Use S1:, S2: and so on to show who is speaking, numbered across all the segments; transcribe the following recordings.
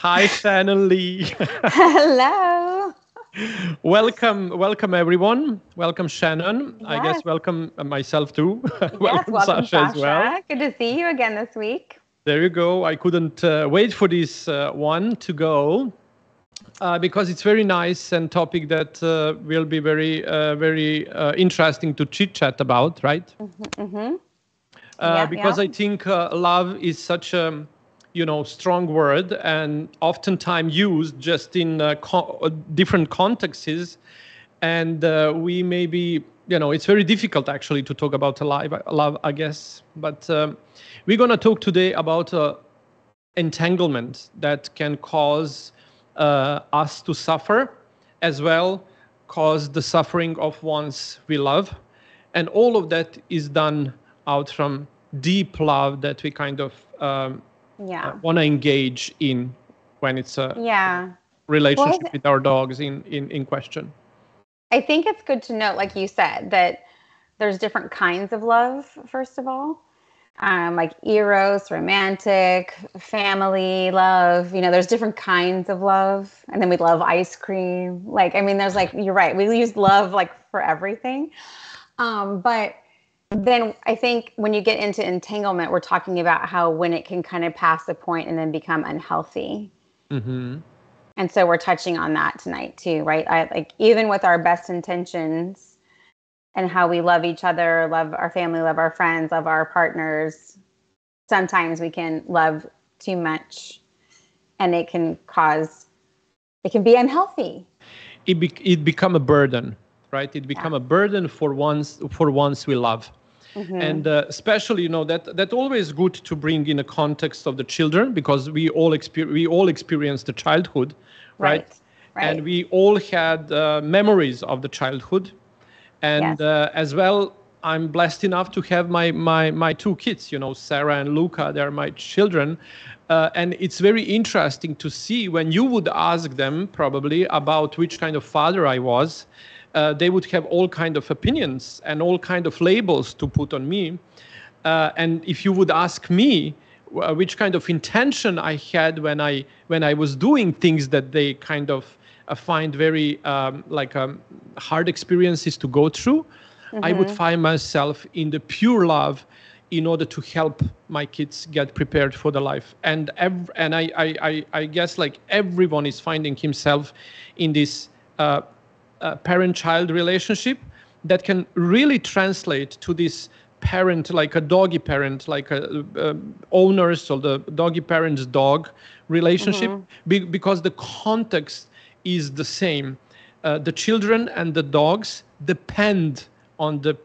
S1: Hi, Shannon Lee.
S2: Hello.
S1: welcome, welcome everyone. Welcome, Shannon. Yes. I guess welcome myself too.
S2: Yes, welcome, welcome Sasha, Sasha, as well. Good to see you again this week.
S1: There you go. I couldn't uh, wait for this uh, one to go. Uh, because it's very nice and topic that uh, will be very, uh, very uh, interesting to chit chat about, right? Mm-hmm, mm-hmm. Yeah, because yeah. I think love is such a you know strong word and oftentimes used just in uh, co- uh, different contexts. And uh, we maybe you know it's very difficult actually to talk about alive love i guess. But um, we're going to talk today about uh, entanglement that can cause uh, us to suffer as well cause the suffering of ones we love. And all of that is done out from deep love that we kind of um,
S2: yeah.
S1: want to engage in when it's a
S2: yeah.
S1: relationship well, with our dogs in, in in question.
S2: I think it's good to note like you said that there's different kinds of love first of all. Um, like eros romantic family love you know there's different kinds of love. And then we love ice cream. Like i mean there's like you're right we use love like for everything. Um, but then I think when you get into entanglement, we're talking about how when it can kind of pass a point and then become unhealthy. Mm-hmm. And so we're touching on that tonight too, right? I like even with our best intentions and how we love each other, love our family, love our friends, love our partners. Sometimes we can love too much, and it can cause it can be unhealthy.
S1: It be, it become a burden, right? It become yeah. a burden for ones for ones we love Mm-hmm. And uh, especially, you know, that that always good to bring in a context of the children because we all experience we all experienced the childhood, right? right? right. And we all had uh, memories of the childhood, and yes. uh, as well, I'm blessed enough to have my my my two kids, you know, Sarah and Luca. They're my children, uh, and it's very interesting to see when you would ask them probably about which kind of father I was uh, they would have all kind of opinions and all kind of labels to put on me. Uh, and if you would ask me uh, which kind of intention I had when I when I was doing things that they kind of uh, find very um, like um, hard experiences to go through, mm-hmm. I would mm-hmm. find myself in the pure love in order to help my kids get prepared for the life and ev- and I, I i guess like everyone is finding himself in this uh, parent-child relationship that can really translate to this parent like a doggy parent like a, uh, owners or the doggy parent's dog relationship mm-hmm. be, because the context is the same uh, the children and the dogs depend on the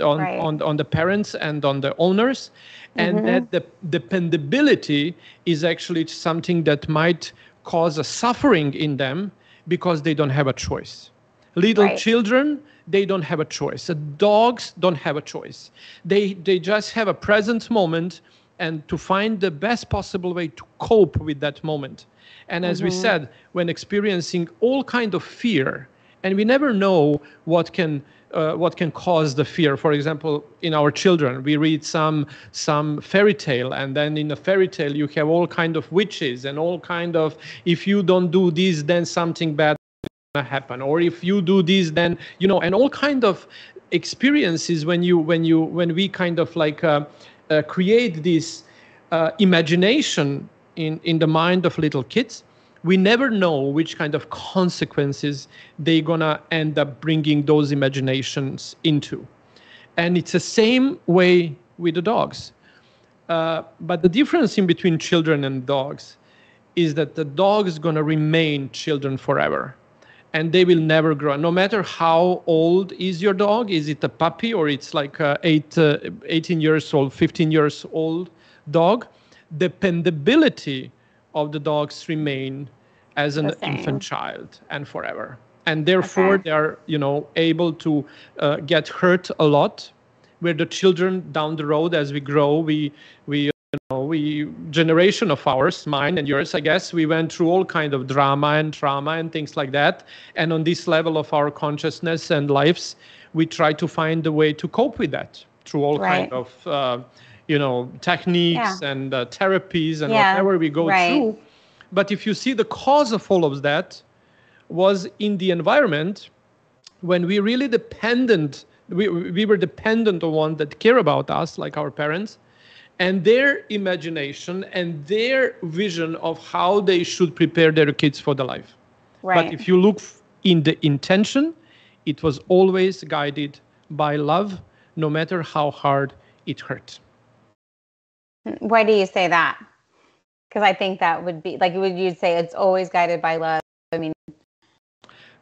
S1: on, right. on, on the parents and on the owners and mm-hmm. that the dependability is actually something that might cause a suffering in them because they don't have a choice Little right. children, they don't have a choice. The dogs don't have a choice. They they just have a present moment and to find the best possible way to cope with that moment. And as mm-hmm. we said, when experiencing all kind of fear, and we never know what can uh, what can cause the fear. For example, in our children, we read some some fairy tale, and then in a fairy tale you have all kind of witches and all kind of if you don't do this, then something bad happen. Or if you do this then you know and all kind of experiences when you when you when we kind of like uh, uh, create this uh, imagination in in the mind of little kids we never know which kind of consequences they're gonna end up bringing those imaginations into. And it's the same way with the dogs. Uh, but the difference in between children and dogs is that the dog is going to remain children forever and they will never grow. No matter how old is your dog? Is it a puppy or it's like a eight, uh, 18 years old 15 years old dog? Dependability of the dogs remain as an infant child and forever. And therefore okay. they are you know able to uh, get hurt a lot. Where the children down the road. As we grow we we know, we generation of ours, mine and yours, I guess, we went through all kind of drama and trauma and things like that. And on this level of our consciousness and lives, we try to find a way to cope with that through all right. kind of, uh, you know, techniques yeah. and uh, therapies and yeah. whatever we go right. through. But if you see the cause of all of that was in the environment when we really dependent we, we were dependent on one that care about us like our parents and their imagination and their vision of how they should prepare their kids for the life.
S2: Right.
S1: but if you look in the intention it was always guided by love no matter how hard it hurt.
S2: Why do you say that? Because i think that would be like would you say it's always guided by love? I mean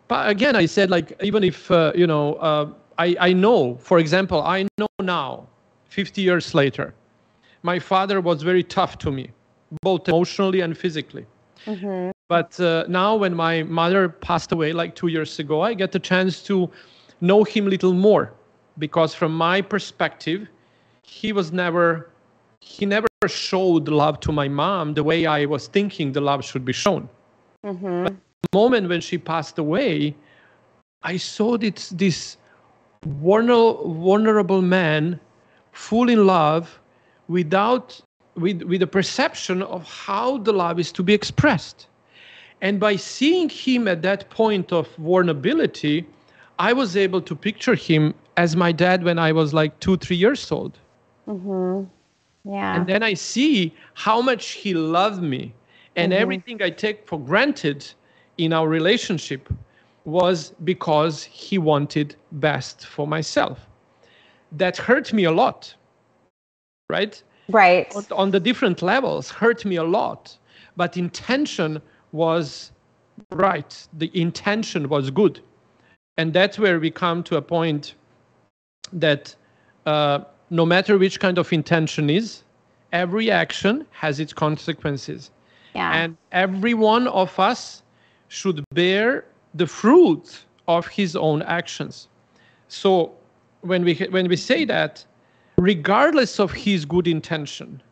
S1: but again i said like even if uh, you know uh, I, I know for example i know now 50 years later my father was very tough to me both emotionally and physically mm-hmm. but uh, now when my mother passed away like two years ago i get the chance to know him a little more because from my perspective he was never he never showed love to my mom the way i was thinking the love should be shown mm-hmm. but the moment when she passed away i saw this this vulnerable man full in love without with with a perception of how the love is to be expressed and by seeing him at that point of vulnerability i was able to picture him as my dad when i was like two three years old
S2: mm-hmm. yeah
S1: and then i see how much he loved me and mm-hmm. everything i take for granted in our relationship was because he wanted best for myself. That hurt me a lot, right?
S2: Right.
S1: On, on the different levels, hurt me a lot. But intention was right. The intention was good. And that's where we come to a point that uh, no matter which kind of intention is, every action has its consequences.
S2: Yeah.
S1: And every one of us should bear the fruit of his own actions. So when we when we say that, regardless of his good intention,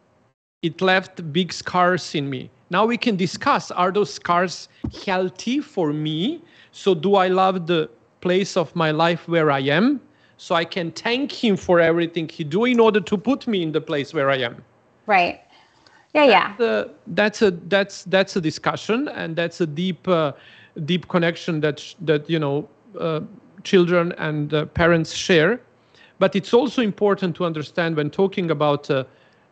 S1: it left big scars in me. Now we can discuss are those scars healthy for me? So do I love the place of my life where I am? So I can thank him for everything he do in order to put me in the place where I am.
S2: Right. Yeah, yeah.
S1: That's a that's a that's, that's a discussion, and that's a deep uh, deep connection that that you know uh, children and uh, parents share. But it's also important to understand when talking about uh,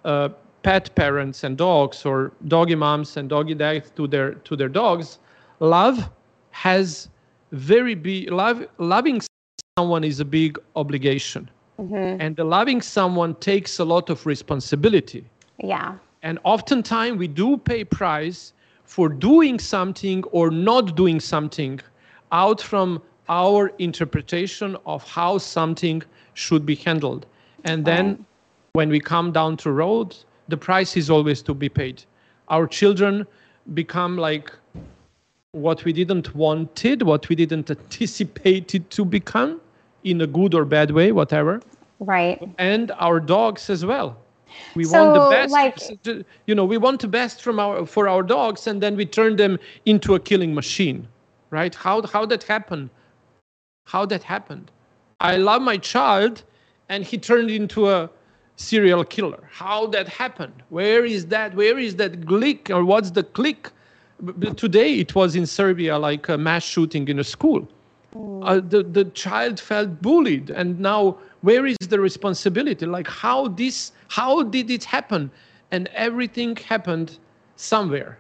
S1: uh pet parents and dogs or doggy moms and doggy dads to their to their dogs, love has very big love loving someone is a big obligation. Mm-hmm. And the loving someone takes a lot of responsibility.
S2: Yeah.
S1: And oftentimes we do pay price for doing something or not doing something out from our interpretation of how something should be handled. And then when we come down to road, the price is always to be paid. Our children become like what we didn't wanted, what we didn't anticipate it to become in a good or bad way, whatever.
S2: Right.
S1: And our dogs as well. We
S2: so,
S1: want the best.
S2: Like,
S1: you know, we want the best from our for our dogs, and then we turn them into a killing machine, right? How how that happened? How that happened? I love my child, and he turned into a serial killer. How that happened? Where is that? Where is that click, or what's the click? Today it was in Serbia, like a mass shooting in a school. Mm. Uh, the the child felt bullied, and now where is the responsibility like how this how did it happen and everything happened somewhere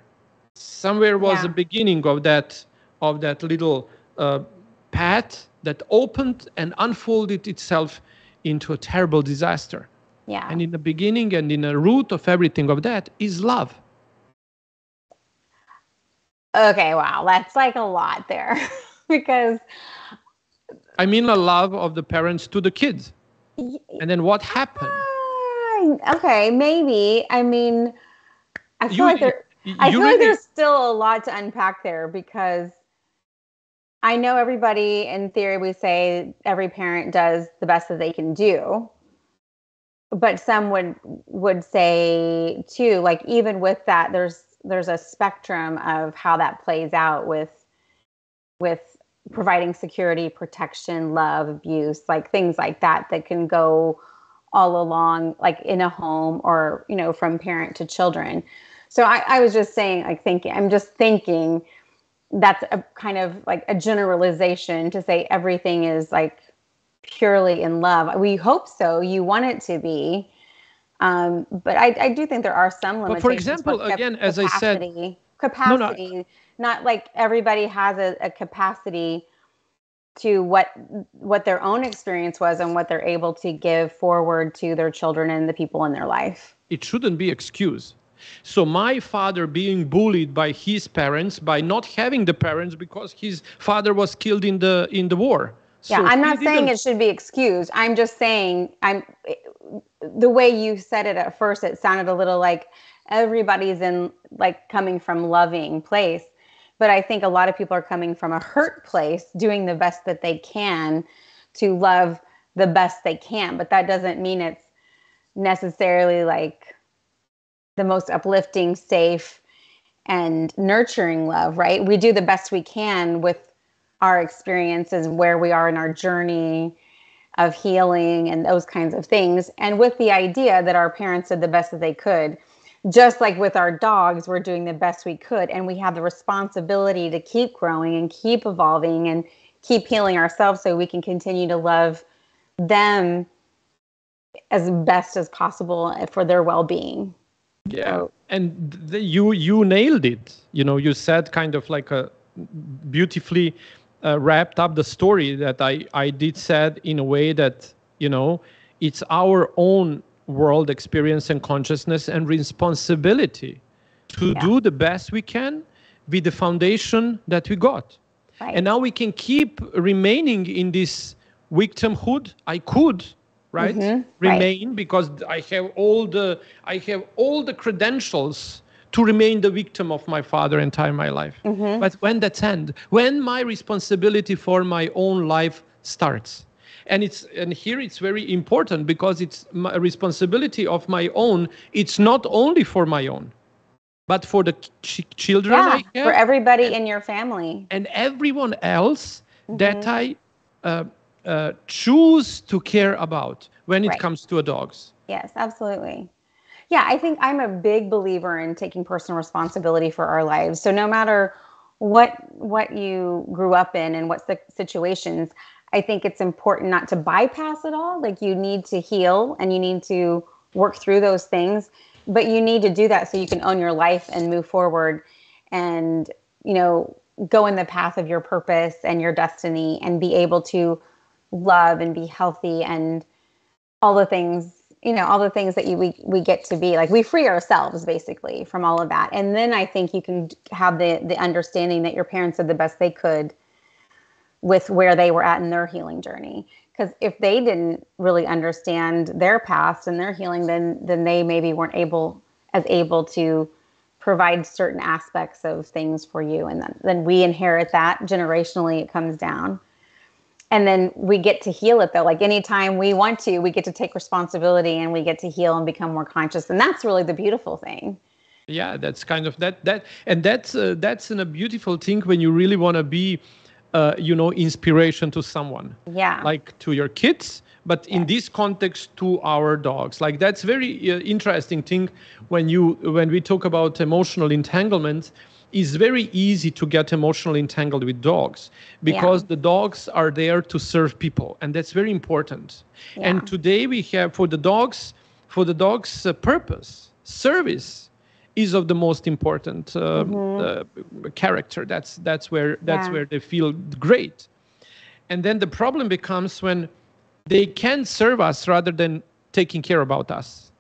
S1: somewhere was yeah. the beginning of that of that little uh, path that opened and unfolded itself into a terrible disaster
S2: yeah
S1: and in the beginning and in the root of everything of that is love
S2: okay wow that's like a lot there because
S1: I mean, the love of the parents to the kids. And then what happened?
S2: Uh, okay, maybe. I mean, I feel you, like there. I feel really, like there's still a lot to unpack there because I know everybody in theory we say every parent does the best that they can do. But some would would say too, like even with that, there's there's a spectrum of how that plays out with with providing security, protection, love, abuse, like things like that that can go all along like in a home or, you know, from parent to children. So I, I was just saying, like thinking, I'm just thinking that's a kind of like a generalization to say everything is like purely in love. We hope so. You want it to be. Um, but I, I do think there are some limitations.
S1: But for example, again, as I said,
S2: capacity, no, no. not like everybody has a, a capacity to what what their own experience was and what they're able to give forward to their children and the people in their life.
S1: It shouldn't be excuse. So my father being bullied by his parents by not having the parents because his father was killed in the in the war.
S2: Yeah, so I'm not saying it should be excused. I'm just saying I'm the way you said it at first it sounded a little like everybody's in like coming from loving place but I think a lot of people are coming from a hurt place, doing the best that they can to love the best they can. But that doesn't mean it's necessarily like the most uplifting, safe, and nurturing love, right? We do the best we can with our experiences, where we are in our journey of healing and those kinds of things. And with the idea that our parents did the best that they could just like with our dogs, we're doing the best we could. And we have the responsibility to keep growing and keep evolving and keep healing ourselves so we can continue to love them as best as possible for their well-being
S1: yeah and the, you you nailed it you know you said kind of like a beautifully uh, wrapped up the story that i i did said in a way that you know it's our own world experience and consciousness and responsibility to yeah. do the best we can with the foundation that we got. Right. And now we can keep remaining in this victimhood. I could, right? Mm-hmm. Remain right. because I have all the I have all the credentials to remain the victim of my father entire my life. Mm-hmm. But when that's end, when my responsibility for my own life starts, and it's and here it's very important because it's a responsibility of my own it's not only for my own but for the ch- children
S2: yeah, have, for everybody and, in your family
S1: and everyone else mm-hmm. that i uh, uh, choose to care about when it right. comes to a dogs
S2: yes absolutely yeah i think i'm a big believer in taking personal responsibility for our lives so no matter what what you grew up in and what the situations I think it's important not to bypass it all. Like you need to heal and you need to work through those things, but you need to do that so you can own your life and move forward and, you know, go in the path of your purpose and your destiny and be able to love and be healthy and all the things you know all the things that you we, we get to be like we free ourselves basically from all of that. And then i think you can have the the understanding that your parents did the best they could with where they were at in their healing journey. Because if they didn't really understand their past and their healing then then they maybe weren't able as able to provide certain aspects of things for you. And then, then we inherit that generationally it comes down and then we get to heal it though. Like anytime we want to we get to take responsibility and we get to heal and become more conscious. And that's really the beautiful thing.
S1: Yeah that's kind of that that and that's uh, that's a beautiful thing when you really want to be uh, you know inspiration to someone.
S2: Yeah.
S1: Like to your kids but in this context to our dogs. Like that's very uh, interesting thing when you when we talk about emotional entanglement it's very easy to get emotionally entangled with dogs because yeah. the dogs are there to serve people and that's very important yeah. and today we have for the dogs for the dogs uh, purpose service is of the most important uh, mm-hmm. uh, character. That's that's where that's yeah. where they feel great. And then the problem becomes when they can serve us rather than taking care about us.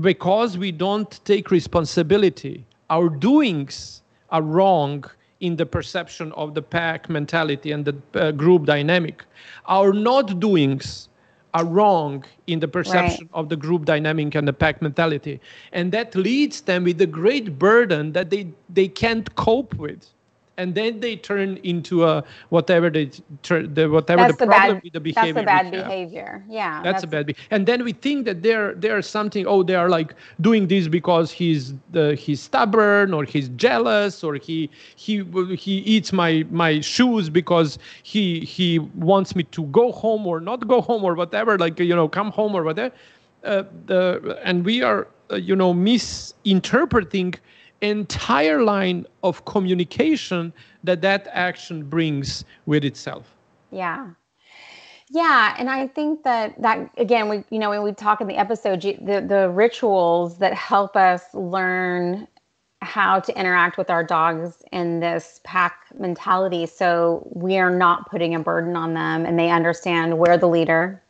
S1: Because we don't take responsibility, our doings are wrong in the perception of the pack mentality and the uh, group dynamic. Our not doings are wrong in the perception right. of the group dynamic and the pack mentality and that leads them with a great burden that they they can't cope with and then they turn into a whatever they turn the whatever that's the, the problem bad, with the behavior.
S2: That's a bad behavior. Yeah.
S1: That's, that's, a bad. Be- and then we think that they're they're something. Oh, they are like doing this because he's the he's stubborn or he's jealous or he he he eats my my shoes because he he wants me to go home or not go home or whatever. Like you know, come home or whatever. Uh, the and we are uh, you know misinterpreting entire line of communication that that action brings with itself.
S2: Yeah. Yeah and i think that that again we you know when we talk in the episode the the rituals that help us learn how to interact with our dogs in this pack mentality so we are not putting a burden on them and they understand we're the leader.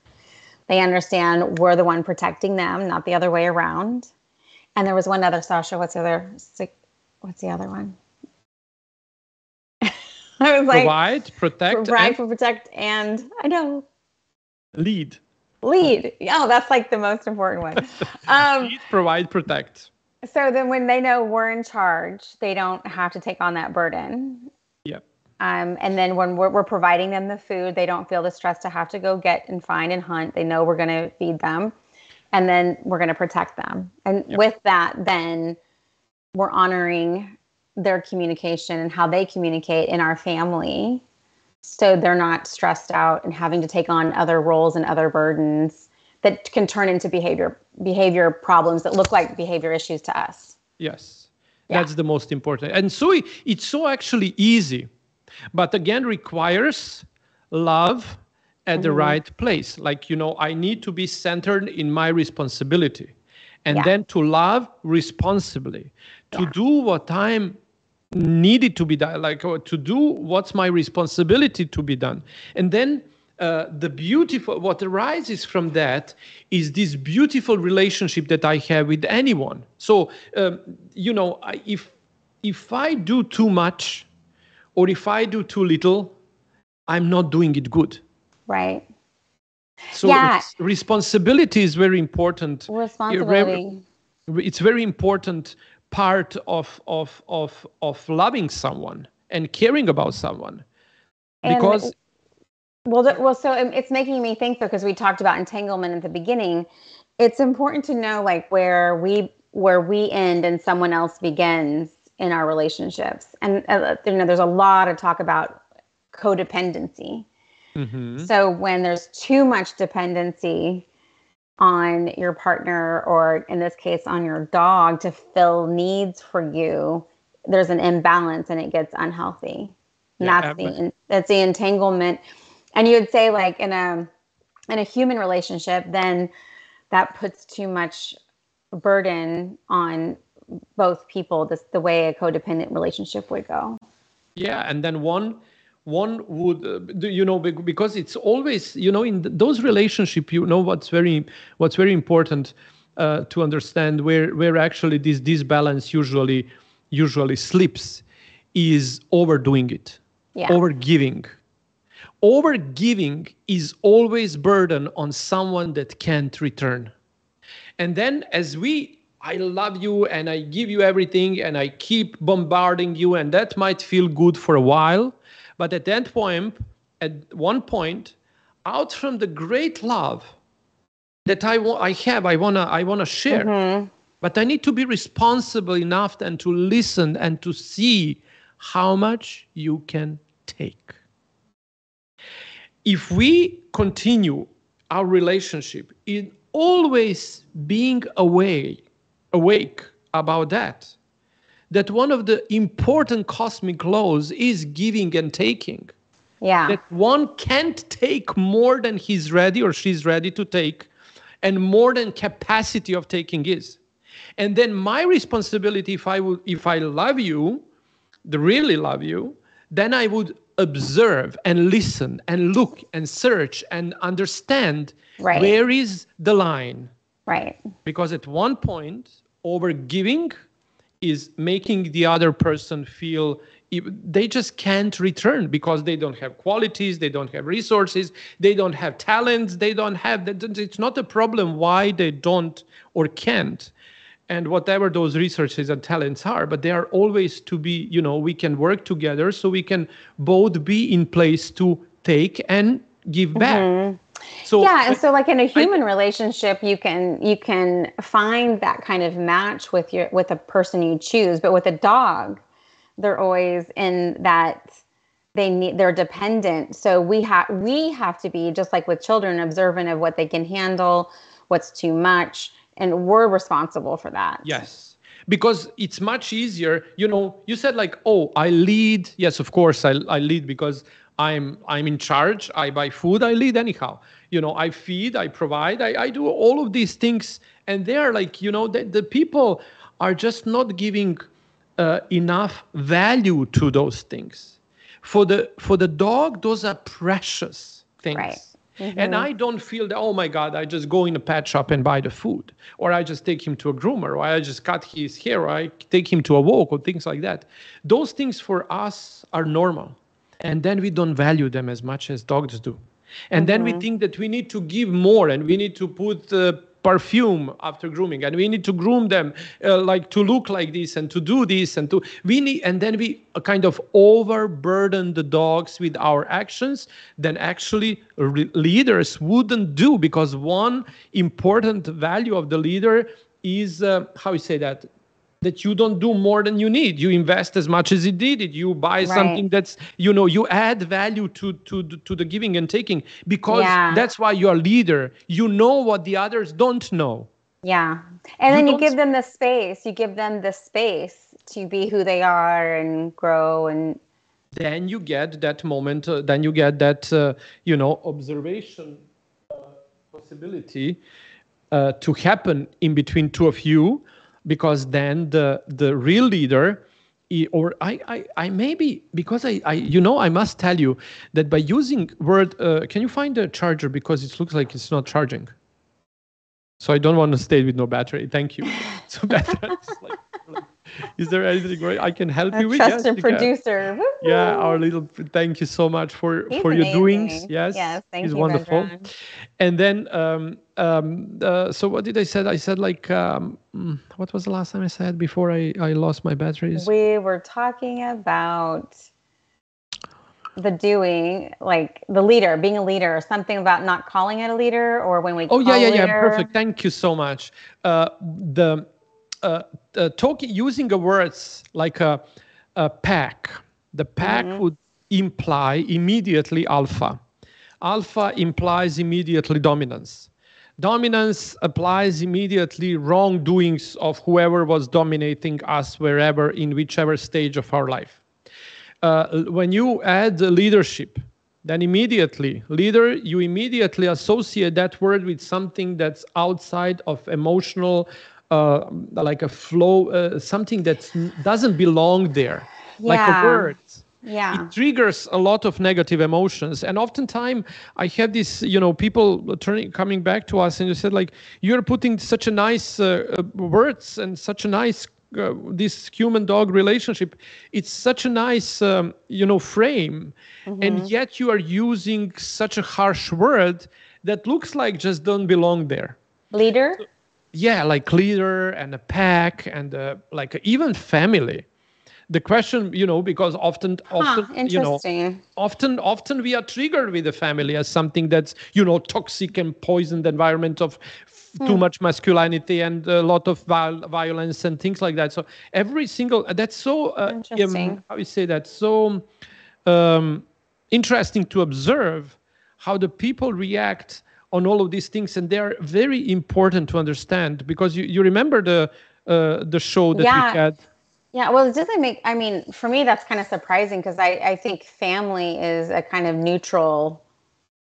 S2: They understand we're the one protecting them not the other way around and there was one other sasha what's the other what's the other one?
S1: I was like provide protect
S2: provide and... protect and i know.
S1: Lead.
S2: Lead. Yeah oh, that's like the most important one.
S1: Um, lead, provide protect.
S2: so then when they know we're in charge, they don't have to take on that burden.
S1: Yep.
S2: Um, and then when we're, we're providing them the food, they don't feel the stress to have to go get and find and hunt. They know we're going to feed them and then we're going to protect them. And yep. with that, then we're honoring their communication and how they communicate in our family. So they're not stressed out and having to take on other roles and other burdens that can turn into behavior behavior problems that look like behavior issues to us.
S1: Yes. Yeah. That's the most important. And so it's so actually easy, but again requires love at mm-hmm. the right place. Like, you know, I need to be centered in my responsibility and yeah. then to love responsibly, to yeah. do what I'm needed to be done, like to do what's my responsibility to be done. And then uh, the beautiful what arises from that is this beautiful relationship that I have with anyone. So um, you know, I, if if I do too much, or if I do too little, I'm not doing it good.
S2: Right.
S1: So yeah. responsibility is very important.
S2: Responsibility.
S1: It's very important part of of of of loving someone and caring about someone, because. And-
S2: well, well, so it's making me think though, because we talked about entanglement at the beginning. It's important to know like where we where we end and someone else begins in our relationships, and uh, you know, there's a lot of talk about codependency. Mm-hmm. So when there's too much dependency on your partner, or in this case, on your dog, to fill needs for you, there's an imbalance and it gets unhealthy. And yeah, that's the that's the entanglement and you would say like in a in a human relationship then that puts too much burden on both people this the way a codependent relationship would go
S1: yeah and then one one would uh, you know because it's always you know in those relationship you know what's very what's very important uh, to understand where where actually this disbalance usually usually slips is overdoing it. Yeah. overgiving. Overgiving is always burden on someone that can't return. And then as we i love you and i give you everything and i keep bombarding you and that might feel good for a while but at that point at one point out from the great love that i i have i want to i want to share mm-hmm. but i need to be responsible enough and to listen and to see how much you can take if we continue our relationship in always being away, awake about that, that one of the important cosmic laws is giving and taking.
S2: Yeah.
S1: That one can't take more than he's ready or she's ready to take, and more than capacity of taking is. And then my responsibility, if I would, if I love you, the really love you, then I would observe and listen and look and search and understand right. where is the line.
S2: Right.
S1: Because at one point, over giving is making the other person feel they just can't return because they don't have qualities, they don't have resources, they don't have talents, they don't have. It's not a problem why they don't or can't and whatever those resources and talents are but they are always to be you know we can work together so we can both be in place to take and give back mm-hmm.
S2: So yeah and so like in a human I, relationship you can you can find that kind of match with your with a person you choose but with a dog they're always in that they need they're dependent so we have we have to be just like with children observant of what they can handle what's too much and we're responsible for that.
S1: Yes. Because it's much easier, you know, you said like, oh, I lead. Yes, of course I, I lead because I'm I'm in charge. I buy food, I lead anyhow. You know, I feed, I provide, I, I do all of these things. And they're like, you know, the, the people are just not giving uh, enough value to those things. For the for the dog, those are precious things.
S2: Right. Mm-hmm.
S1: And I don't feel that, oh my God, I just go in a pet shop and buy the food. Or I just take him to a groomer, or I just cut his hair, or I take him to a walk, or things like that. Those things for us are normal. And then we don't value them as much as dogs do. And mm-hmm. then we mm-hmm. think that we need to give more and we need to put uh, perfume after grooming and we need to groom them uh, like to look like this and to do this and to we need and then we kind of overburden the dogs with our actions then actually re- leaders wouldn't do because one important value of the leader is uh, how you say that that you don't do more than you need. You invest as much as you did it. You buy right. something that's you know you add value to to to the giving and taking because yeah. that's why you're a leader. You know what the others don't know.
S2: Yeah. And you then you give them the space. You give them the space to be who they are and grow and
S1: then you get that moment uh, then you get that uh, you know observation uh, possibility uh, to happen in between two of you because then the the real leader or I, I, I maybe because I, I, you know, I must tell you that by using word, uh, can you find the charger because it looks like it's not charging. So I don't want to stay with no battery. Thank you. So like, is there anything great I can help
S2: a
S1: you with?
S2: Trusted yes, producer.
S1: Yeah, our little. Thank you so much for
S2: He's
S1: for
S2: amazing.
S1: your doings. Yes,
S2: yes, thank
S1: he's
S2: you,
S1: wonderful.
S2: Vedran.
S1: And then, um, um, uh, so what did I said? I said like, um, mm, what was the last time I said before I I lost my batteries?
S2: We were talking about the doing like the leader being a leader something about not calling it a leader or when we
S1: oh yeah yeah yeah perfect thank you so much uh, the uh, uh, talking using the words like a, a pack. The pack mm-hmm. would imply immediately alpha. Alpha implies immediately dominance. Dominance applies immediately wrongdoings of whoever was dominating us wherever in whichever stage of our life. Uh, when you add leadership, then immediately leader you immediately associate that word with something that's outside of emotional uh, like a flow, uh, something that doesn't belong there, yeah. like a word.
S2: Yeah.
S1: It triggers a lot of negative emotions. And oftentimes I have this, you know, people turning coming back to us and you said like you're putting such a nice uh, uh words and such a nice uh, this human dog relationship it's such a nice um, you know frame mm-hmm. and yet you are using such a harsh word that looks like just don't belong there
S2: leader so,
S1: yeah like leader and a pack and uh, like even family the question you know because often often
S2: huh,
S1: you know often often we are triggered with the family as something that's you know toxic and poisoned environment of hmm. too much masculinity and a lot of viol- violence and things like that so every single that's so uh,
S2: interesting. Um,
S1: how you say that so um, interesting to observe how the people react on all of these things and they're very important to understand because you, you remember the uh, the show that
S2: yeah.
S1: we had
S2: yeah well it doesn't make i mean for me that's kind of surprising because I, I think family is a kind of neutral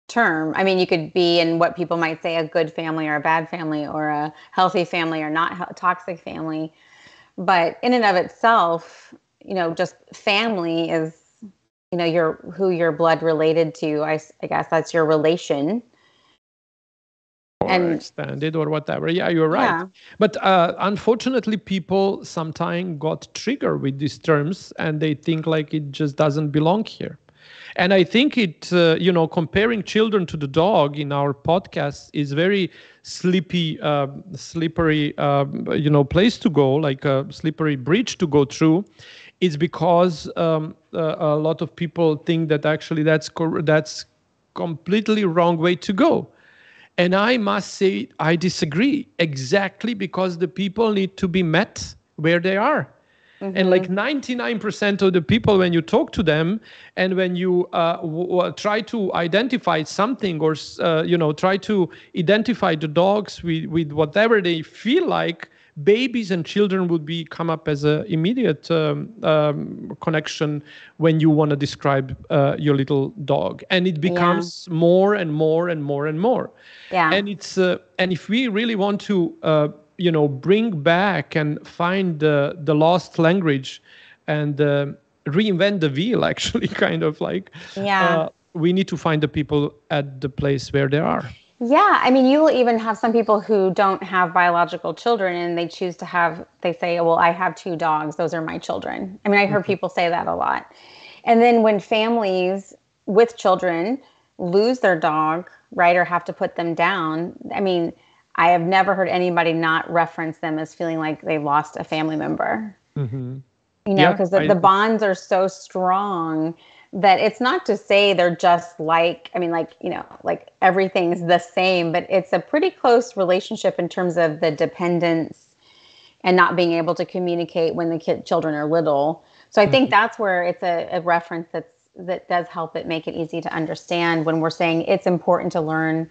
S2: term. I mean you could be in what people might say a good family or a bad family or a healthy family or not toxic family. But in and of itself you know just family is you know your who your blood related to i, I guess that's your relation
S1: or and, extended or whatever. Yeah, you're right. Yeah. But uh, unfortunately, people sometimes got triggered with these terms and they think like it just doesn't belong here. And I think it, uh, you know, comparing children to the dog in our podcast is very sleepy, uh, slippery, um, you know, place to go, like a slippery bridge to go through. It's because um, uh, a lot of people think that actually that's co- that's completely wrong way to go and I must say, I disagree exactly because the people need to be met where they are. Mm-hmm. And like 99% of the people, when you talk to them and when you uh, w- w- try to identify something or, uh, you know, try to identify the dogs with, with whatever they feel like, babies and children would be come up as an immediate um, um, connection when you want to describe uh, your little dog. And it becomes yeah. more and more and more and more.
S2: Yeah.
S1: And it's uh, and if we really want to uh, you know bring back and find the the lost language and uh, reinvent the wheel actually kind of like
S2: yeah. uh,
S1: we need to find the people at the place where they are
S2: yeah i mean you will even have some people who don't have biological children and they choose to have they say well i have two dogs those are my children i mean i heard mm-hmm. people say that a lot and then when families with children lose their dog right or have to put them down i mean I have never heard anybody not reference them as feeling like they lost a family member. Mm-hmm. You know, because yeah, the, the bonds are so strong that it's not to say they're just like, I mean, like, you know, like everything's the same, but it's a pretty close relationship in terms of the dependence and not being able to communicate when the kid children are little. So I think mm-hmm. that's where it's a, a reference that's that does help it make it easy to understand when we're saying it's important to learn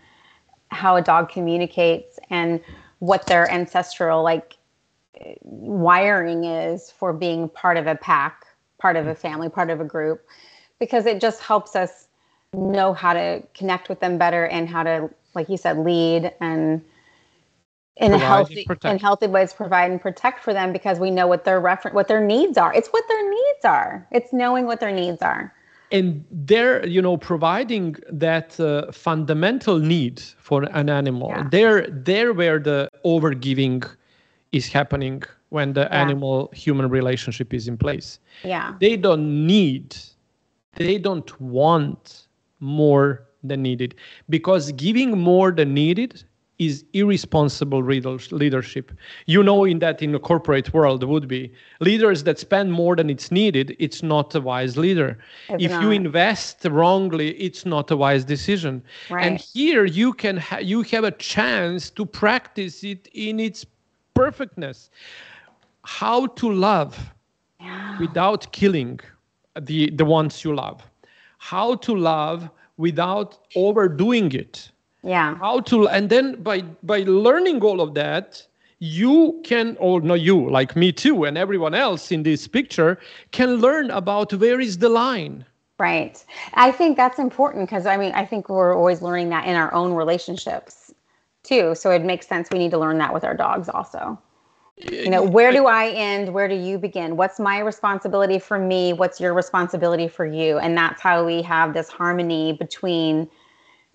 S2: how a dog communicates and what their ancestral like wiring is for being part of a pack, part of a family, part of a group, because it just helps us know how to connect with them better and how to, like you said, lead and in provide healthy in healthy ways provide and protect for them because we know what their reference what their needs are. It's what their needs are. It's knowing what their needs are
S1: and they're you know providing that uh, fundamental need for an animal yeah. they're they're where the overgiving is happening when the yeah. animal human relationship is in place
S2: yeah
S1: they don't need they don't want more than needed because giving more than needed is irresponsible leadership. You know, in that in the corporate world would be leaders that spend more than it's needed. It's not a wise leader. It's if not. you invest wrongly, it's not a wise decision. Right. And here you can ha- you have a chance to practice it in its perfectness. How to love yeah. without killing the the ones you love. How to love without overdoing it.
S2: Yeah.
S1: How to and then by by learning all of that you can or not you like me too and everyone else in this picture can learn about where is the line.
S2: Right. I think that's important because i mean i think we're always learning that in our own relationships too. So it makes sense we need to learn that with our dogs also you know where do i end? Where do you begin? What's my responsibility for me? What's your responsibility for you? And that's how we have this harmony between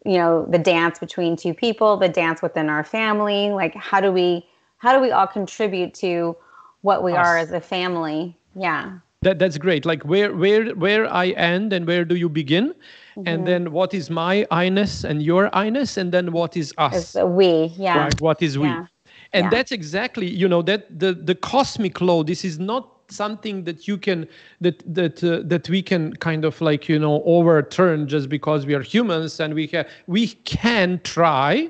S2: you know the dance between two people the dance within our family. Like how do we how do we all contribute to what we Us. are as a family? Yeah.
S1: That that's great. Like where where where i end and where do you begin? Mm-hmm. and then what is my i-ness and your i-ness? And then what is us?
S2: It's we yeah.
S1: Right what is we? Yeah. And yeah. that's exactly you know that the the cosmic law this is not something that you can that that uh, that we can kind of like you know overturn just because we are humans and we have we can try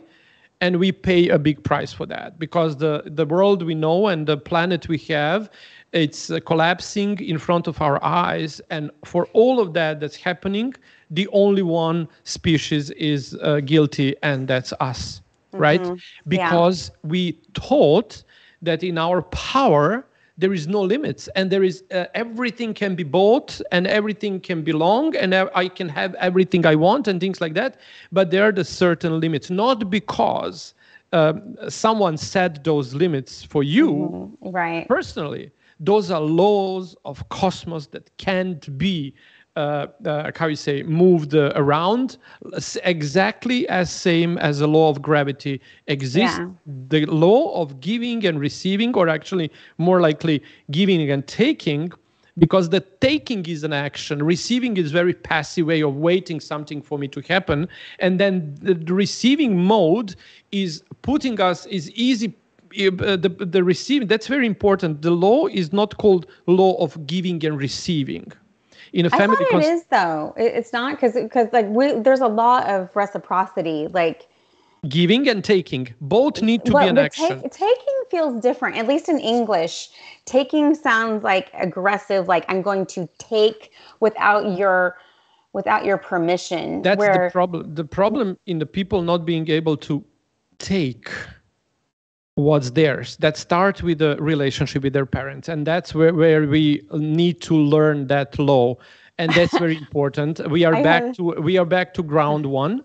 S1: and we pay a big price for that because the the world we know and the planet we have it's uh, collapsing in front of our eyes and for all of that that's happening the only one species is uh, guilty and that's us mm-hmm. right because yeah. we thought that in our power there is no limits and there is uh, everything can be bought and everything can belong and i can have everything i want and things like that but there are the certain limits not because um, someone set those limits for you
S2: mm-hmm. right
S1: personally those are laws of cosmos that can't be uh, uh, how you say moved uh, around exactly as same as the law of gravity exists. Yeah. the law of giving and receiving or actually more likely giving and taking because the taking is an action receiving is very passive way of waiting something for me to happen and then the, receiving mode is putting us is easy uh, the, the receiving that's very important. The law is not called law of giving and receiving in a family.
S2: I thought it is though. It's not because because like we, there's a lot of reciprocity, like
S1: giving and taking. Both need to be an action.
S2: Take, taking feels different, at least in English. Taking sounds like aggressive, like I'm going to take without your without your permission.
S1: That's where, the problem. The problem in the people not being able to take what's theirs. That start with the relationship with their parents and that's where, where we need to learn that law and that's very important. We are I back to we are back to ground one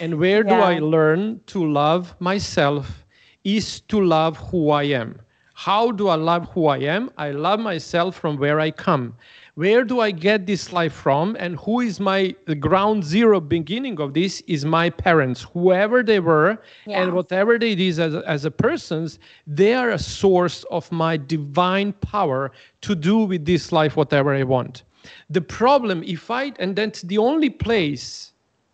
S1: and where yeah. do i learn to love myself is to love who i am. How do i love who i am? I love myself from where i come where do I get this life from? And who is my the ground zero beginning of this is my parents, whoever they were, yeah. and whatever they did as, as a persons, they are a source of my divine power to do with this life whatever I want. The problem, if I and that's the only place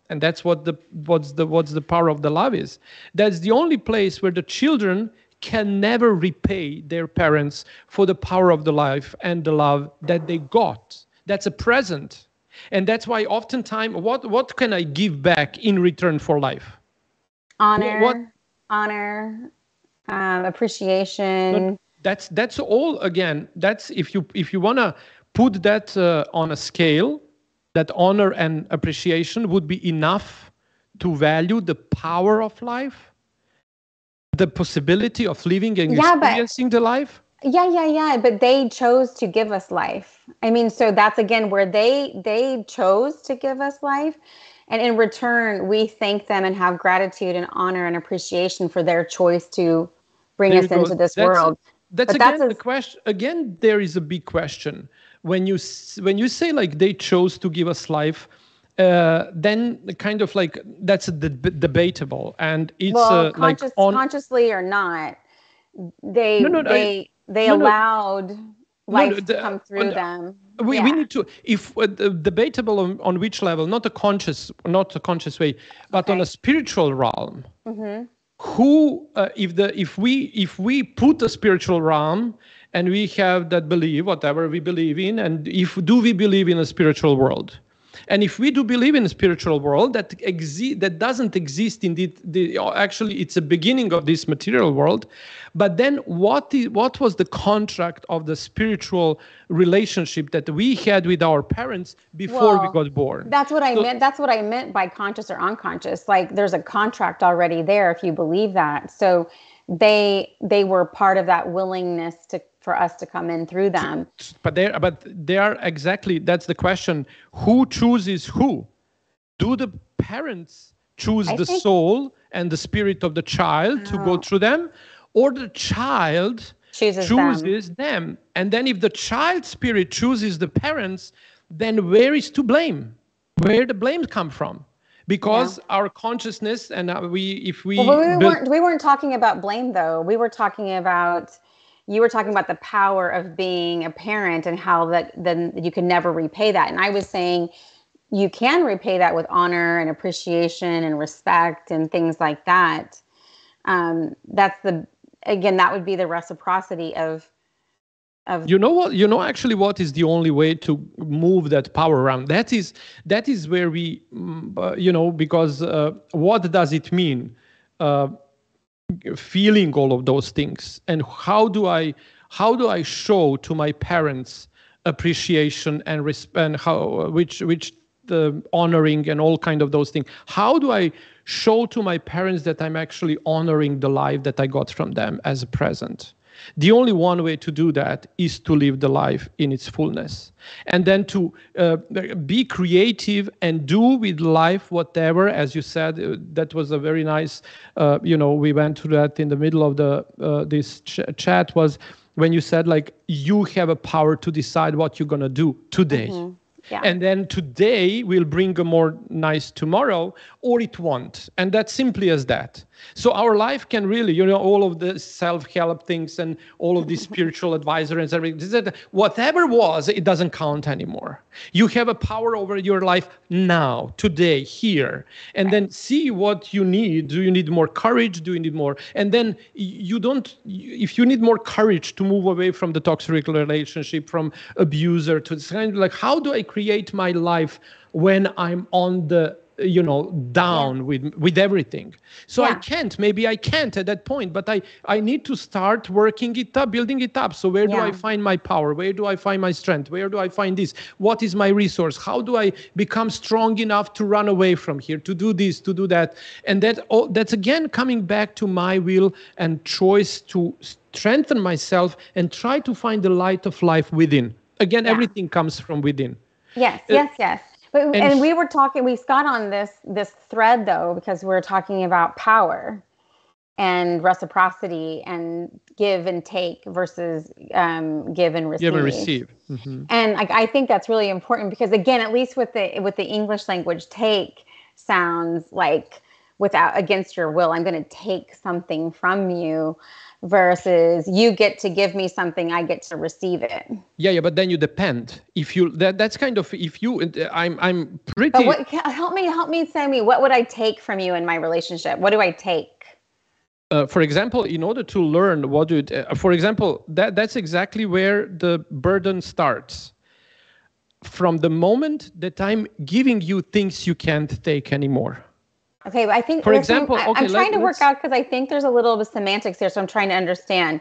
S1: and that's what the what's the what's the power of the love is that's the only place where the children can never repay their parents for the power of the life and the love that they got. That's a present. And that's why oftentimes, what, what can I give back in return for life?
S2: Honor, what, honor, um, appreciation.
S1: That's that's all. Again, that's if you if you wanna put that uh, on a scale, that honor and appreciation would be enough to value the power of life the possibility of living and yeah, experiencing but, the life?
S2: Yeah, yeah, yeah. But they chose to give us life. I mean, so that's again where they they chose to give us life. And in return, we thank them and have gratitude and honor and appreciation for their choice to bring there us into this
S1: that's,
S2: world.
S1: That's but again that's a, the question. Again, there is a big question when you when you say like they chose to give us life uh, then kind of like that's debatable and it's well, uh, conscious, like
S2: on, consciously or not they no, no, they I, they no, allowed life the, to come through them
S1: we, yeah. we need to if uh, debatable on, on which level not a conscious not a conscious way but okay. on a spiritual realm mm-hmm. who uh, if the if we if we put a spiritual realm and we have that belief whatever we believe in and if do we believe in a spiritual world and if we do believe in a spiritual world that exi- that doesn't exist in the, the actually it's a beginning of this material world, but then what is, what was the contract of the spiritual relationship that we had with our parents before well, we got born?
S2: That's what I so, meant. That's what I meant by conscious or unconscious. Like there's a contract already there if you believe that. So they they were part of that willingness to for us to come in through them.
S1: But they but they are exactly that's the question. Who chooses who? Do the parents choose I the think, soul and the spirit of the child oh. to go through them, or the child chooses, chooses them. them? And then if the child spirit chooses the parents, then where is to blame? Where the blame come from? because yeah. our consciousness and uh, we if we
S2: well, we, weren't, we weren't talking about blame though we were talking about you were talking about the power of being a parent and how that then you can never repay that. And I was saying you can repay that with honor and appreciation and respect and things like that. Um, that's the again that would be the reciprocity of of
S1: you know what you know actually what is the only way to move that power around that is that is where we mm, uh, you know because uh, what does it mean uh, feeling all of those things? And how do i how do i show to my parents appreciation and respect and how which which the honoring and all kind of those things how do i show to my parents that i'm actually honoring the life that i got from them as a present the only one way to do that is to live the life in its fullness. And then to uh, be creative and do with life whatever, as you said, uh, that was a very nice, uh, you know, we went through that in the middle of the uh, this ch- chat was when you said like you have a power to decide what you're going to do today. Mm-hmm. Yeah. And then today will bring a more nice tomorrow, or it won't. And that's simply as that. So our life can really, you know, all of the self-help things and all of these spiritual advisors and everything, whatever was, it doesn't count anymore. You have a power over your life now, today, here, and then see what you need. Do you need more courage? Do you need more? And then you don't. If you need more courage to move away from the toxic relationship, from abuser to kind of like, how do I create my life when I'm on the you know down yeah. with with everything. So yeah. i can't maybe i can't at that point but i i need to start working it up building it up. So where yeah. do i find my power? Where do i find my strength? Where do i find this? What is my resource? How do i become strong enough to run away from here to do this to do that? And that all that's again coming back to my will and choice to strengthen myself and try to find the light of life within. Again everything comes from within.
S2: Yes uh, yes yes but, and, and we were talking, we got on this this thread though because we are talking about power and reciprocity and give and take versus um, give and receive.
S1: Give and receive. Mm-hmm.
S2: And I, I think that's really important because again, at least with the with the English language, take sounds like without against your will. I'm going to take something from you versus you get to give me something i get to receive it
S1: yeah yeah but then you depend if you that that's kind of if you i'm i'm pretty
S2: but what, help me help me say me what would i take from you in my relationship what do i take
S1: uh, for example, in order to learn what do it, uh, for example, that that's exactly where the burden starts. From the moment that I'm giving you things you can't take anymore.
S2: Okay, I think
S1: for example,
S2: I,
S1: okay,
S2: I'm trying let, to work out because I think there's a little of semantics here, so I'm trying to understand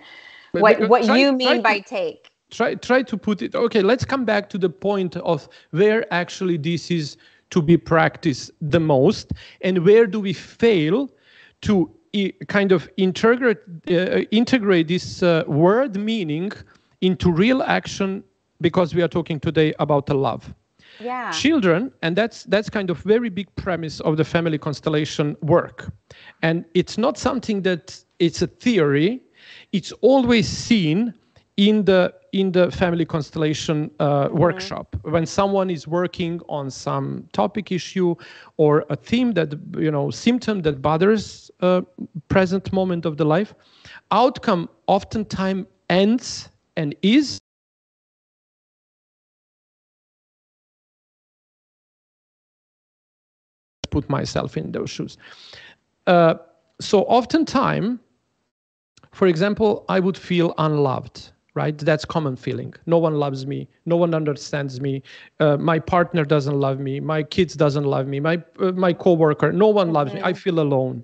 S2: what what try, you mean by
S1: to,
S2: take.
S1: Try try to put it. Okay, let's come back to the point of where actually this is to be practiced the most, and where do we fail to kind of integrate uh, integrate this uh, word meaning into real action because we are talking today about the love
S2: yeah.
S1: children and that's that's kind of very big premise of the family constellation work and it's not something that it's a theory it's always seen in the in the family constellation uh, mm-hmm. workshop when someone is working on some topic issue or a theme that you know symptom that bothers a uh, present moment of the life outcome oftentimes ends and is put myself in those shoes. Uh, so oftentimes, for example, I would feel unloved, right? That's common feeling. No one loves me. No one understands me. Uh, my partner doesn't love me. My kids doesn't love me. My uh, my coworker, no one loves me. I feel alone.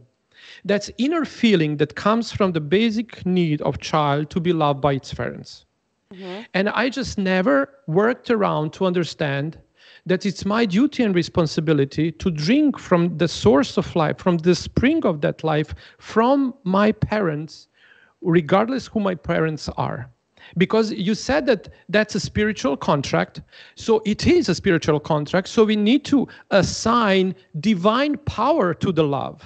S1: That's inner feeling that comes from the basic need of child to be loved by its parents. Mm-hmm. And I just never worked around to understand that it's my duty and responsibility to drink from the source of life, from the spring of that life, from my parents, regardless who my parents are. Because you said that that's a spiritual contract. So it is a spiritual contract. So we need to assign divine power to the love.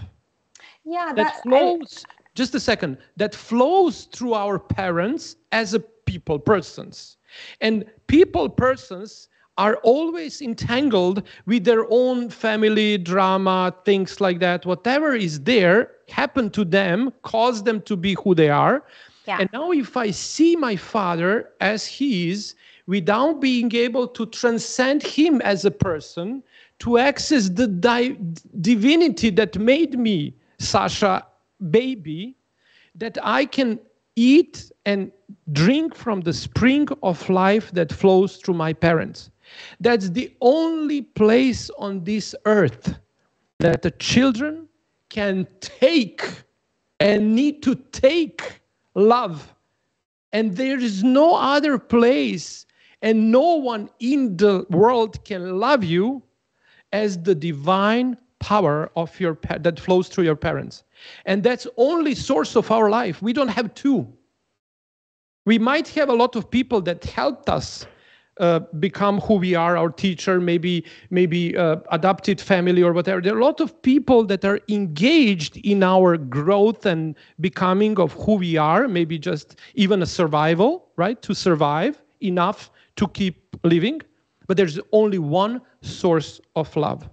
S2: Yeah, that,
S1: that flows. I... Just a second. That flows through our parents as a people persons. And people persons are always entangled with their own family drama, things like that. Whatever is there happened to them, caused them to be who they are. Yeah. And now, if I see my father as he is, without being able to transcend him as a person, to access the di- divinity that made me Sasha baby, that I can eat and drink from the spring of life that flows through my parents. That's the only place on this earth that the children can take and need to take love. And there is no other place, and no one in the world can love you as the divine power of your that flows through your parents. And that's only source of our life. We don't have two. We might have a lot of people that helped us uh, become who we are our teacher maybe maybe uh, adopted family or whatever. There are a lot of people that are engaged in our growth and becoming of who we are maybe just even a survival right to survive enough to keep living. But there's only one source of love.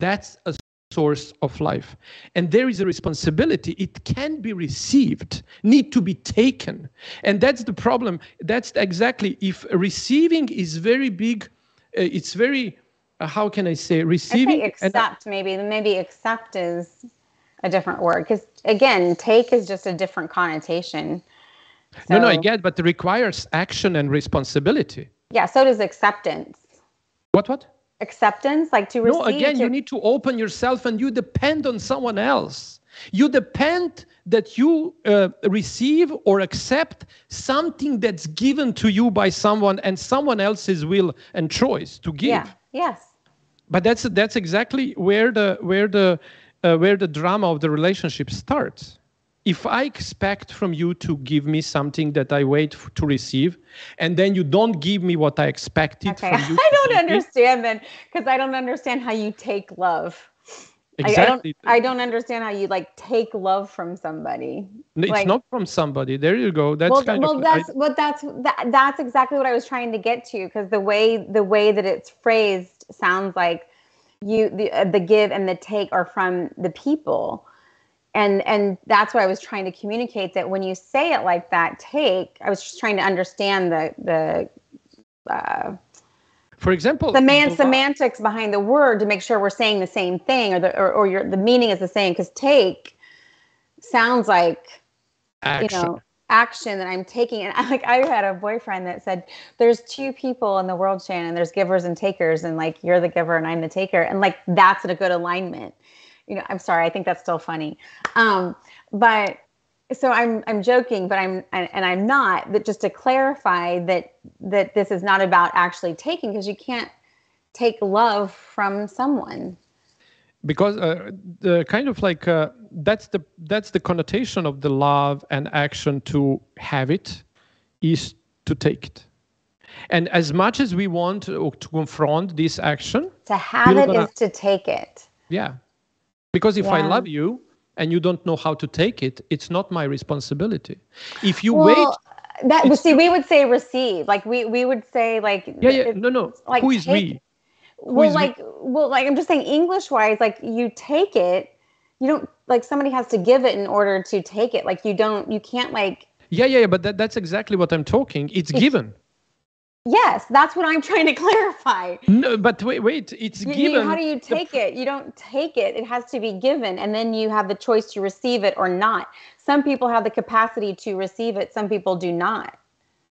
S1: That's a source of life. And there is a responsibility. It can be received, need to be taken. And that's the problem. That's exactly if receiving is very big, uh, it's very, uh, how can I say, receiving.
S2: I accept, and, maybe. Maybe accept is a different word. Because again, take is just a different connotation.
S1: So, no, no, I get, but it requires action and responsibility.
S2: Yeah, so does acceptance.
S1: What, what?
S2: Acceptance, like to receive.
S1: No, again,
S2: to-
S1: you need to open yourself and you depend on someone else. You depend that you uh, receive or accept something that's given to you by someone and someone else's will and choice to give.
S2: yeah, yes.
S1: But that's that's exactly where the where the uh, where the drama of the relationship starts. If I expect from you to give me something that I wait f- to receive, and then you don't give me what I expected
S2: Okay.
S1: from you,
S2: I don't
S1: give me-
S2: understand then because I don't understand how you take love. I-
S1: Exactly.
S2: I, don't I don't understand how you like take love from somebody.
S1: It's
S2: like-
S1: not from somebody. There you go. That's
S2: well,
S1: kind
S2: well,
S1: of.
S2: that's
S1: I-
S2: what that's that, that's exactly what I was trying to get to because the way the way that it's phrased sounds like you the uh, the give and the take are from the people, and and that's what I was trying to communicate that when you say it like that, take. I was just trying to understand the the. Uh,
S1: for example,
S2: the man semantics behind the word to make sure we're saying the same thing or the or, or your the meaning is the same because take sounds like
S1: action.
S2: you know action that i'm taking and I, like i had a boyfriend that said there's two people in the world shannon there's givers and takers and like you're the giver and i'm the taker and like that's a good alignment you know i'm sorry i think that's still funny. Um but so i'm i'm joking but i'm and i'm not that just to clarify that that this is not about actually taking because you can't take love from someone.
S1: Because uh, the kind of like uh, that's the that's the connotation of the love and action to have it is to take it. And as much as we want to, to confront this action
S2: to have it
S1: gonna-
S2: is to take it.
S1: Yeah because if i love you and you don't know how to take it it's not my responsibility. If you wait
S2: that
S1: it's-
S2: see we would say receive. Like we we would say like
S1: yeah yeah. no no.
S2: like
S1: who is
S2: take-
S1: we
S2: well
S1: is
S2: like well like i'm just saying english wise like you take it you don't like somebody has to give it in order to take it. Like you don't you can't like
S1: yeah yeah, yeah but that, that's exactly what i'm talking. It's given
S2: yes that's what i'm trying to clarify.
S1: No but wait wait it's
S2: You- you-
S1: given
S2: how do you
S1: the
S2: take it? You don't take it it has to be given and then you have the choice to receive it or not. Some people have the capacity to receive it some people do not.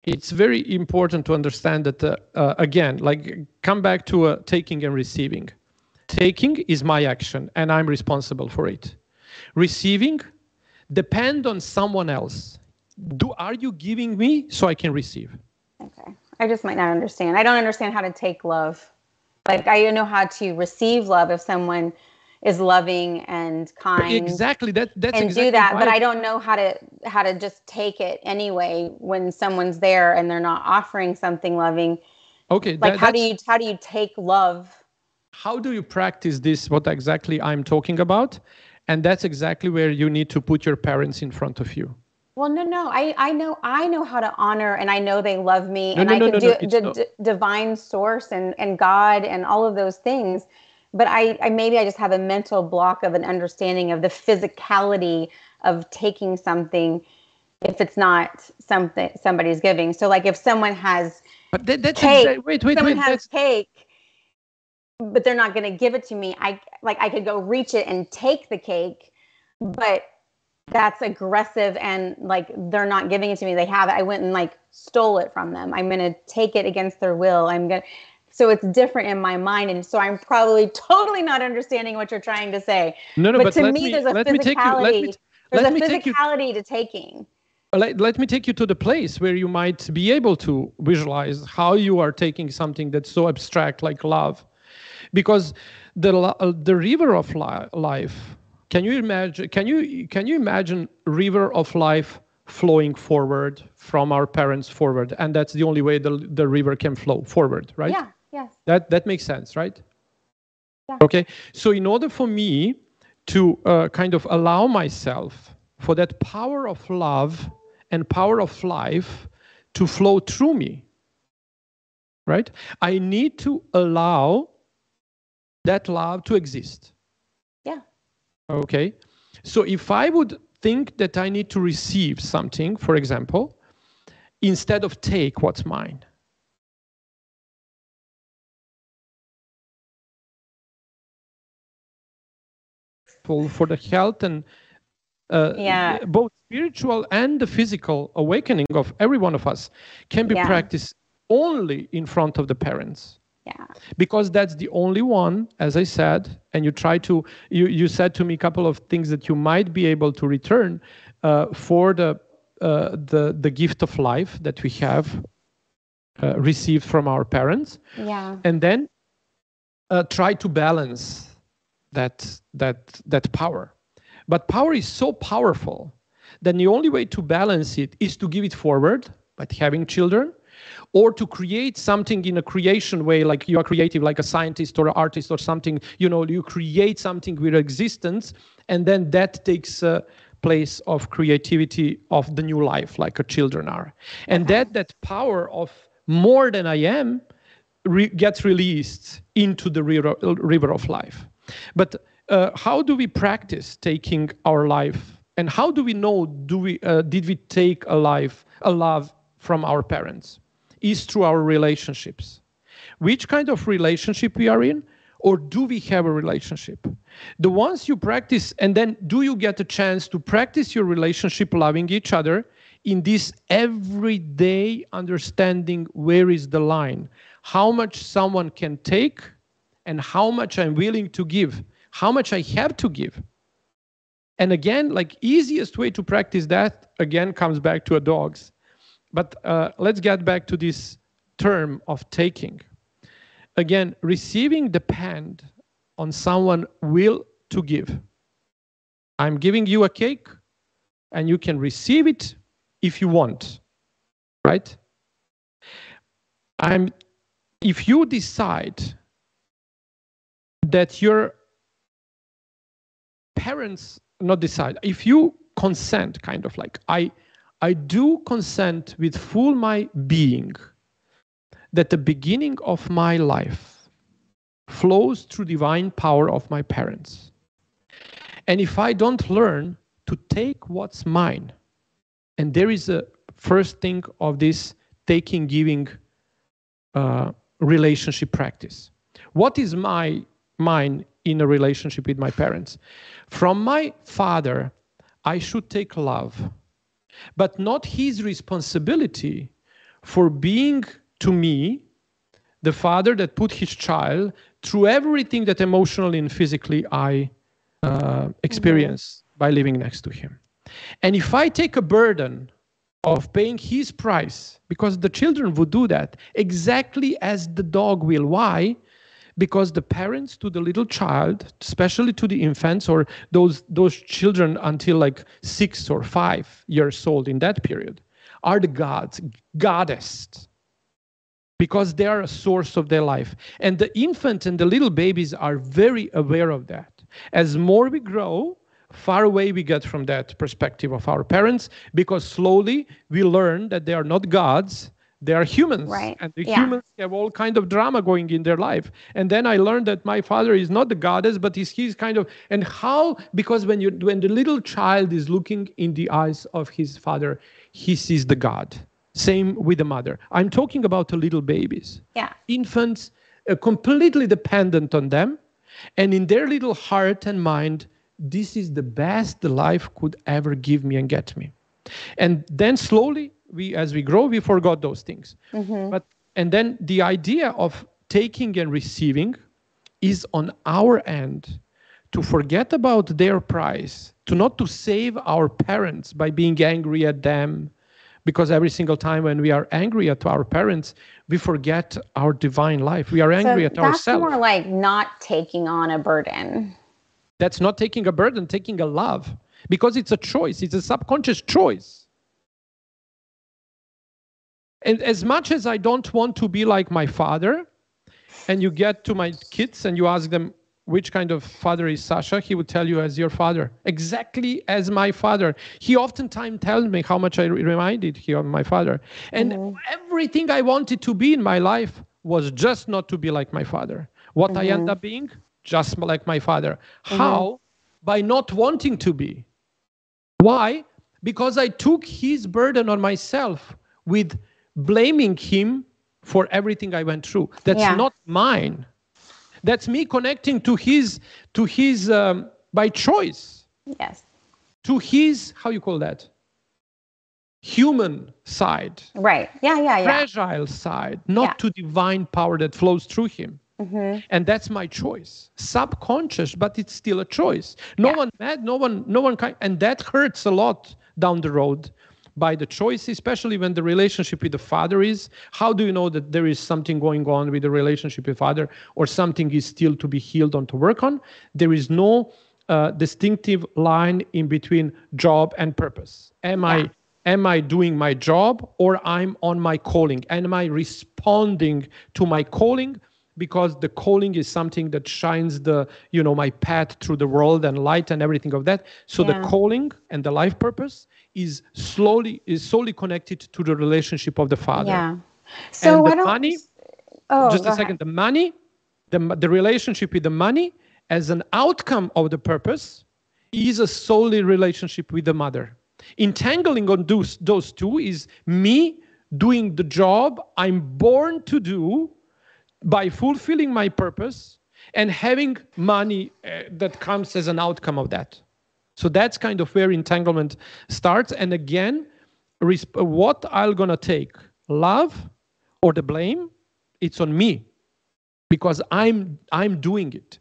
S1: It's very important to understand that uh, uh, again like come back to uh, taking and receiving. Taking is my action and i'm responsible for it. Receiving depend on someone else. Do are you giving me so i can receive?
S2: Okay. I just might not understand. I don't understand how to take love. Like I don't know how to receive love if someone is loving and kind
S1: exactly that that's
S2: and
S1: exactly
S2: do that, but I don't know how to how to just take it anyway when someone's there and they're not offering something loving.
S1: okay
S2: Like
S1: that-
S2: how do you how do you take love?
S1: how do you practice this what exactly i'm talking about and that's exactly where you need to put your parents in front of you
S2: Well, no, no. I, I know I know how to honor, and I know they love me,
S1: No,
S2: and
S1: no,
S2: I
S1: no,
S2: can
S1: no,
S2: do
S1: no, it's
S2: d-
S1: not-
S2: d- divine source and and God and all of those things. But I, I maybe I just have a mental block of an understanding of the physicality of taking something if it's not something somebody's giving. So like if someone has
S1: but that, that's
S2: cake,
S1: exa- wait wait
S2: someone
S1: wait
S2: has
S1: that's,
S2: cake, but they're not going to give it to me. I like I could go reach it and take the cake, but that's aggressive and like they're not giving it to me. They have it. I went and like stole it from them. I'm going to take it against their will. I'm going to so it's different in my mind and so I'm probably totally not understanding what you're trying to say.
S1: no no
S2: but,
S1: but,
S2: to me,
S1: me
S2: there's a
S1: let me take you let me
S2: physicality. There's
S1: let
S2: a
S1: me take you
S2: physicality to taking.
S1: let, let me take you to the place where you might be able to visualize how you are taking something that's so abstract like love because the uh, the river of li- life can you imagine can you can you imagine river of life flowing forward from our parents forward and that's the only way the, the river can flow forward right
S2: Yeah. Yes.
S1: that that makes sense right
S2: Yeah.
S1: okay so in order for me to uh, kind of allow myself for that power of love and power of life to flow through me right i need to allow that love to exist. Okay so if i would think that i need to receive something for example instead of take what's mine for for the health and uh,
S2: Yeah.
S1: both spiritual and the physical awakening of every one of us can be
S2: Yeah.
S1: practiced only in front of the parents
S2: Yeah.
S1: Because that's the only one, as I said, and you try to, you, you said to me a couple of things that you might be able to return uh, for the, uh, the, the gift of life that we have uh, received from our parents.
S2: Yeah.
S1: And then uh, try to balance that, that, that power. But power is so powerful that the only way to balance it is to give it forward by having children or to create something in a creation way like you are creative like a scientist or an artist or something you know you create something with existence and then that takes a place of creativity of the new life like a children are. And that that power of more than i am re- gets released into the river, river of life. But uh, how do we practice taking our life and how do we know do we uh, did we take a life a love from our parents is through our relationships. Which kind of relationship we are in or do we have a relationship? The ones you practice and then do you get a chance to practice your relationship loving each other in this everyday understanding where is the line? How much someone can take and how much i'm willing to give how much i have to give. And again like easiest way to practice that again comes back to a dogs but uh, let's get back to this term of taking. Again receiving depend on someone will to give. I'm giving you a cake and you can receive it if you want right? I'm if you decide that your parents not decide if you consent kind of like i i do consent with full my being that the beginning of my life flows through divine power of my parents. And if i don't learn to take what's mine and there is a first thing of this taking giving uh, relationship practice. What is my mine in a relationship with my parents. From my father, I should take love, but not his responsibility for being to me the father that put his child through everything that emotionally and physically I uh, experience mm-hmm. by living next to him. And if I take a burden of paying his price, because the children would do that exactly as the dog will. Why? Because the parents to the little child especially to the infants or those those children until like six or five years old in that period are the gods goddess because they are a source of their life. And the infant and the little babies are very aware of that. As more we grow far away we get from that perspective of our parents because slowly we learn that they are not gods they are humans
S2: right.
S1: and the
S2: yeah.
S1: humans have all kind of drama going in their life. And then i learned that my father is not the goddess but he's, he's kind of and how because when you when the little child is looking in the eyes of his father he sees the god. Same with the mother. I'm talking about the little babies.
S2: Yeah.
S1: Infants uh, completely dependent on them. And in their little heart and mind this is the best the life could ever give me and get me. And then slowly we as we grow we forgot those things. Mm-hmm. but and then the idea of taking and receiving is on our end to forget about their price to not to save our parents by being angry at them because every single time when we are angry at our parents we forget our divine life. We are angry
S2: so
S1: at ourselves. that's
S2: more like not taking on a burden.
S1: That's not taking a burden taking a love because it's a choice. It's a subconscious choice and as much as I don't want to be like my father, and you get to my kids and you ask them which kind of father is Sasha, he would tell you as your father, exactly as my father. He oftentimes tells me how much I reminded him of my father. And mm-hmm. everything I wanted to be in my life was just not to be like my father. What mm-hmm. I end up being, just like my father. Mm-hmm. How? By not wanting to be. Why? Because I took his burden on myself with blaming him for everything I went through. That's yeah. not mine. That's me connecting to his to his um, by choice.
S2: Yes.
S1: To his how you call that? human side
S2: right yeah yeah yeah
S1: fragile side not
S2: Yeah.
S1: to divine power that flows through him
S2: Mm-hmm.
S1: and that's my choice subconscious but it's still a choice no
S2: Yeah.
S1: one mad no one no one kind and that hurts a lot down the road by the choice especially when the relationship with the father is. How do you know that there is something going on with the relationship with father or something is still to be healed on to work on? There is no uh, distinctive line in between job and purpose. Am i am i doing my job or i'm on my calling? Am i responding to my calling because the calling is something that shines the you know my path through the world and light and everything of that so
S2: Yeah.
S1: the calling and the life purpose is slowly is solely connected to the relationship of the father
S2: yeah so
S1: and the money
S2: oh
S1: just a
S2: ahead.
S1: second the money the, the relationship with the money as an outcome of the purpose is a solely relationship with the mother entangling on those, those two is me doing the job i'm born to do by fulfilling my purpose and having money uh, that comes as an outcome of that. So that's kind of where entanglement starts. And again resp- what i'm gonna take love or the blame it's on me because i'm i'm doing it.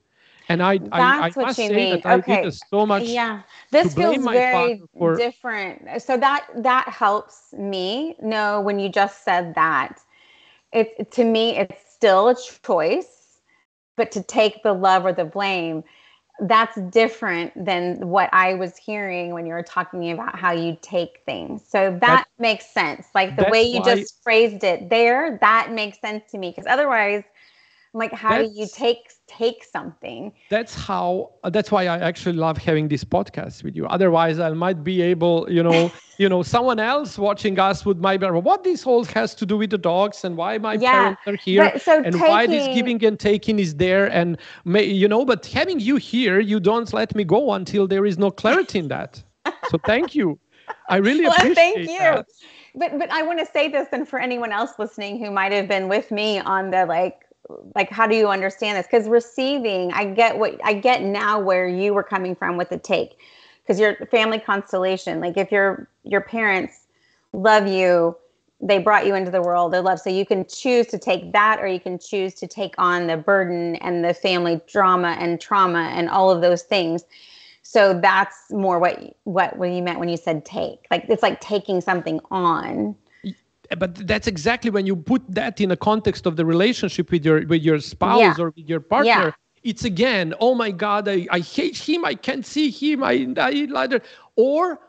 S1: And i i, I
S2: what
S1: must
S2: you
S1: say
S2: mean.
S1: that i
S2: Okay.
S1: did so much
S2: yeah. this feels very
S1: for-
S2: different. So that that helps me know when you just said that. It to me it's still a choice but to take the love or the blame that's different than what i was hearing when you were talking about how you take things. So that makes sense. Like the way you
S1: why-
S2: just phrased it there that makes sense to me because otherwise I'm like how do you take take something
S1: that's how that's why i actually love having this podcast with you otherwise i might be able you know you know someone else watching us would might be what this whole has to do with the dogs and why my
S2: Yeah,
S1: parents are here
S2: so
S1: and why this giving and taking is there and may, you know but having you here you don't let me go until there is no clarity in that so thank you i really
S2: well,
S1: appreciate
S2: thank you.
S1: that.
S2: But but I want to say this, and for anyone else listening who might have been with me on the like like how do you understand this? Because receiving, I get what I get now where you were coming from with the take, because your family constellation, like if your your parents love you. They brought you into the world of love. So you can choose to take that or you can choose to take on the burden and the family drama and trauma and all of those things so that's more what what what you meant when you said take like it's like taking something on
S1: but that's exactly when you put that in a context of the relationship with your with your spouse
S2: Yeah.
S1: or with your partner
S2: Yeah.
S1: it's again oh my god I, I hate him i can't see him i i that or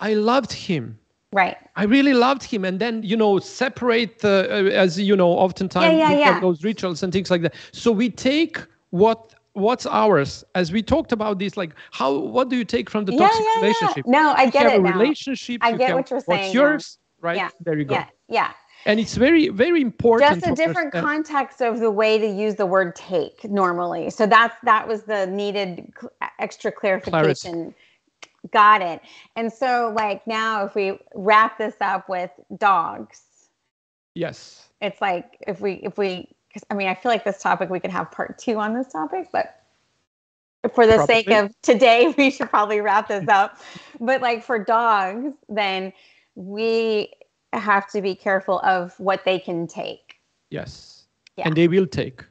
S1: i loved him
S2: right
S1: I really loved him, and then you know separate uh, uh, as you know oftentimes
S2: Yeah, yeah,
S1: those rituals and things like that. So we take what what's ours, as we talked about this, like how what do you take from the toxic relationship?
S2: No, I
S1: You
S2: get
S1: have
S2: it
S1: a
S2: now.
S1: relationship.
S2: I get what you're
S1: What's
S2: saying now.
S1: yours, right?
S2: yeah
S1: There you go.
S2: yeah yeah.
S1: And it's very very important.
S2: just a different
S1: understand-
S2: context of the way to use the word take normally. So that's that was the needed cl- extra clarification. Got it. And so like now if we wrap this up with dogs.
S1: Yes.
S2: it's like if we if we because i mean i feel like this topic we could have part two on this topic but for the sake of today we should probably wrap this up. But like for dogs then we have to be careful of what they can take
S1: Yes.
S2: Yeah.
S1: And they will take.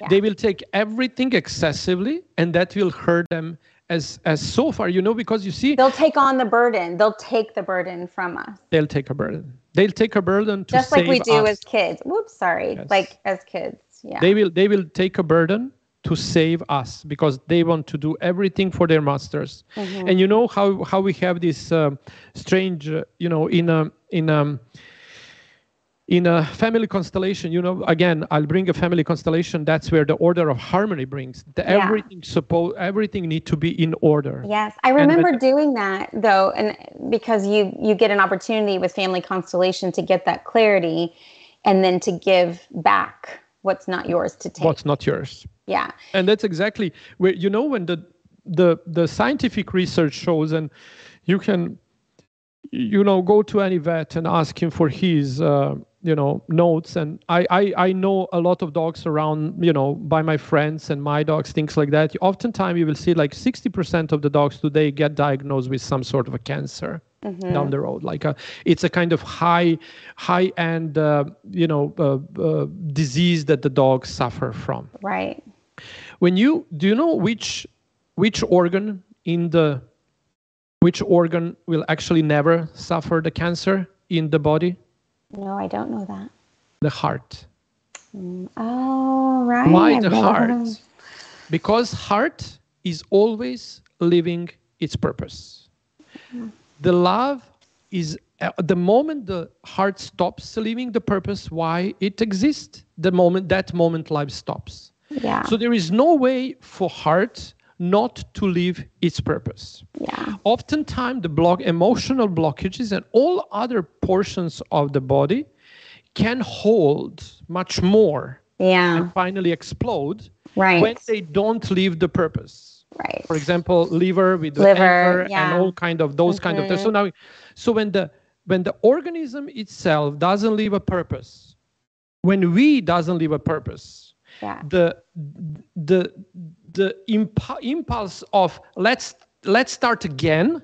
S2: Yeah.
S1: They will take everything excessively, and that will hurt them as as so far. You know, because you see,
S2: they'll take on the burden they'll take the burden from us
S1: they'll take a burden. They'll take a burden to
S2: just like we do
S1: us.
S2: as kids whoops sorry
S1: Yes.
S2: like as kids yeah
S1: They will they will take a burden to save us because they want to do everything for their masters.
S2: Mm-hmm.
S1: And you know how how we have this um, strange, uh, you know, in a in a in a family constellation, you know, again, I'll bring a family constellation. That's where the order of harmony brings. The,
S2: Yeah.
S1: Everything suppose everything need to be in order.
S2: Yes, I remember doing that though, and because you you get an opportunity with family constellation to get that clarity, and then to give back what's not yours to take.
S1: What's not yours.
S2: yeah,
S1: and that's exactly where you know when the the the scientific research shows and you can you know go to any vet and ask him for his uh, you know notes. And I, I i know a lot of dogs around you know by my friends and my dogs things like that. Oftentimes you will see like 60% of the dogs today get diagnosed with some sort of a cancer mm-hmm. down the road. Like a, it's a kind of high high end uh, you know uh, uh, disease that the dogs suffer from.
S2: Right.
S1: When you do you know which which organ in the which organ will actually never suffer the cancer in the body?
S2: No i don't know that.
S1: The heart.
S2: Mm, oh right.
S1: Why the heart? because heart is always living its purpose. Mm-hmm the love is at uh, the moment the heart stops living the purpose why it exists? The moment that moment life stops.
S2: Yeah.
S1: So there is no way for heart not to live its purpose
S2: yeah
S1: oftentimes the block emotional blockages and all other portions of the body can hold much more
S2: yeah
S1: and finally explode
S2: right
S1: when they don't live the purpose
S2: right
S1: for example liver with the liver yeah. and all kind of those mm-hmm. kind of things so mm-hmm. now so when the when the organism itself doesn't leave a purpose when we doesn't leave a purpose
S2: yeah.
S1: the the the imp- impulse of let's let's start again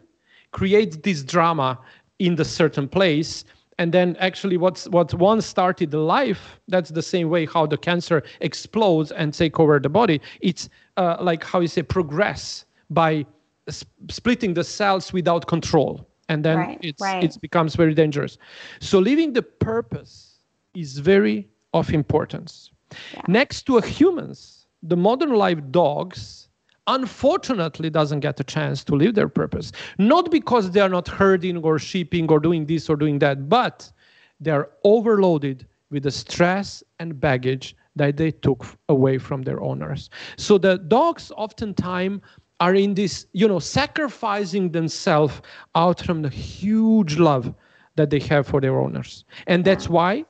S1: creates this drama in the certain place and then actually what's what once started the life that's the same way how the cancer explodes and take over the body it's uh, like how you say progress by sp- splitting the cells without control and then
S2: right,
S1: it's
S2: right.
S1: it becomes very dangerous so living the purpose is very of importance yeah. next to humans the modern life dogs unfortunately doesn't get a chance to live their purpose. Not because they are not herding or sheeping or doing this or doing that but they are overloaded with the stress and baggage that they took away from their owners. So the dogs oftentimes are in this you know sacrificing themselves out from the huge love that they have for their owners. And that's why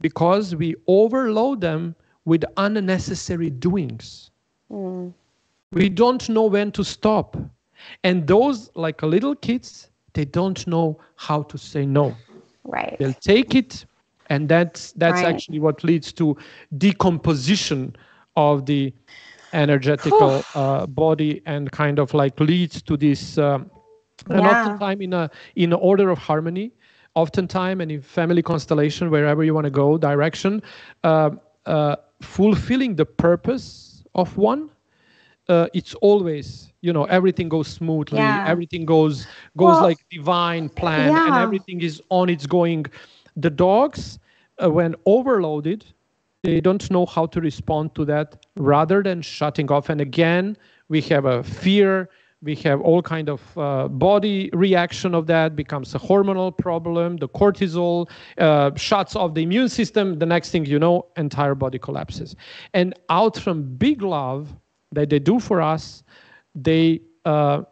S1: because we overload them with unnecessary doings. Mm we don't know when to stop. And those like little kids they don't know how to say no.
S2: Right.
S1: They'll take it and that's that's right. actually what leads to decomposition of the energetical uh, body and kind of like leads to this um, and yeah. oftentimes in a in order of harmony. Oftentimes and in family constellation wherever you want to go direction uh, uh, fulfilling the purpose of one uh, it's always you know everything goes smoothly yeah. everything goes goes well, like divine plan yeah. and everything is on its going the dogs uh, when overloaded they don't know how to respond to that rather than shutting off and again we have a fear we have all kind of uh, body reaction of that becomes a hormonal problem the cortisol uh, shuts off the immune system the next thing you know entire body collapses. And out from big love that they do for us, they uh,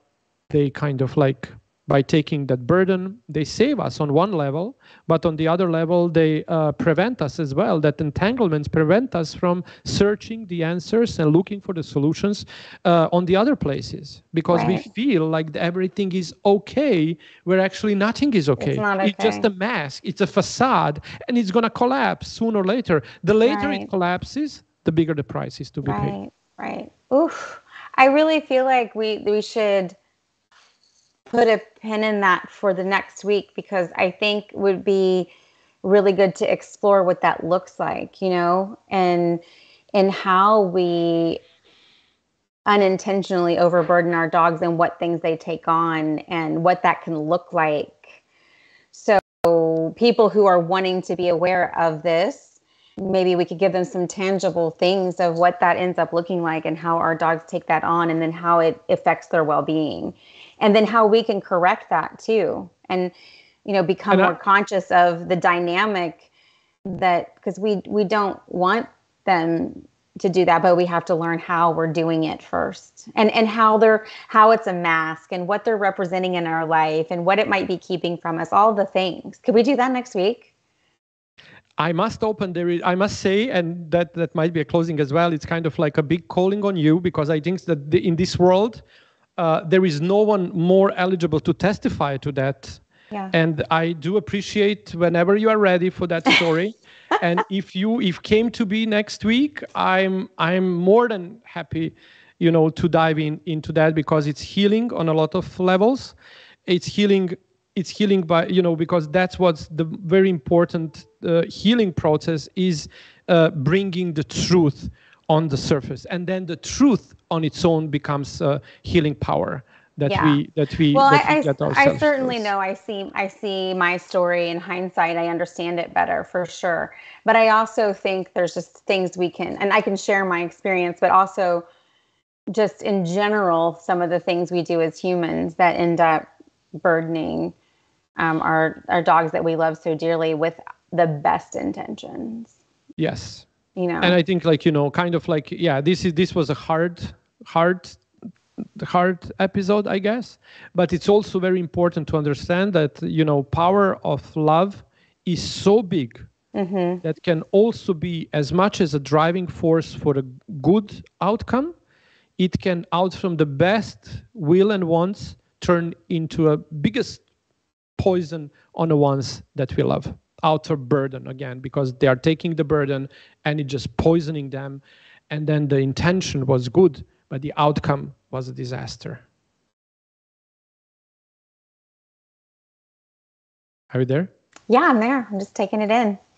S1: they kind of like by taking that burden, they save us on one level, but on the other level, they uh, prevent us as well. That entanglements prevent us from searching the answers and looking for the solutions uh, on the other places because right. we feel like everything is okay, where actually nothing is okay.
S2: It's, okay.
S1: it's just a mask, it's a facade, and it's going to collapse sooner or later. The later right. it collapses, the bigger the price is to be
S2: right.
S1: paid.
S2: Right. Oof. I really feel like we we should put a pin in that for the next week because I think would be really good to explore what that looks like, you know, and and how we unintentionally overburden our dogs and what things they take on and what that can look like. So people who are wanting to be aware of this maybe we could give them some tangible things of what that ends up looking like and how our dogs take that on and then how it affects their well-being and then how we can correct that too and you know become more conscious of the dynamic that because we we don't want them to do that but we have to learn how we're doing it first and and how they're how it's a mask and what they're representing in our life and what it might be keeping from us all the things could we do that next week
S1: I must open there. I must say, and that that might be a closing as well. It's kind of like a big calling on you because I think that the, in this world, uh, there is no one more eligible to testify to that.
S2: Yeah.
S1: And I do appreciate whenever you are ready for that story. and if you if came to be next week, I'm I'm more than happy, you know, to dive in into that because it's healing on a lot of levels. It's healing it's healing by you know because that's what's the very important uh, healing process is uh, bringing the truth on the surface and then the truth on its own becomes uh, healing power that yeah. we that we
S2: well
S1: that
S2: I, we I, I certainly know i see i see my story in hindsight i understand it better for sure but i also think there's just things we can and i can share my experience but also just in general some of the things we do as humans that end up burdening um, our our dogs that we love so dearly with the best intentions.
S1: Yes.
S2: You know.
S1: And I think like you know, kind of like yeah, this is this was a hard hard hard episode i guess but it's also very important to understand that you know power of love is so big mm-hmm. that can also be as much as a driving force for a good outcome it can out from the best will and wants turn into a biggest poison on the ones that we love outer burden again because they are taking the burden and it just poisoning them. And then the intention was good but the outcome was a disaster. Are you there?
S2: Yeah i'm there. I'm just taking it in.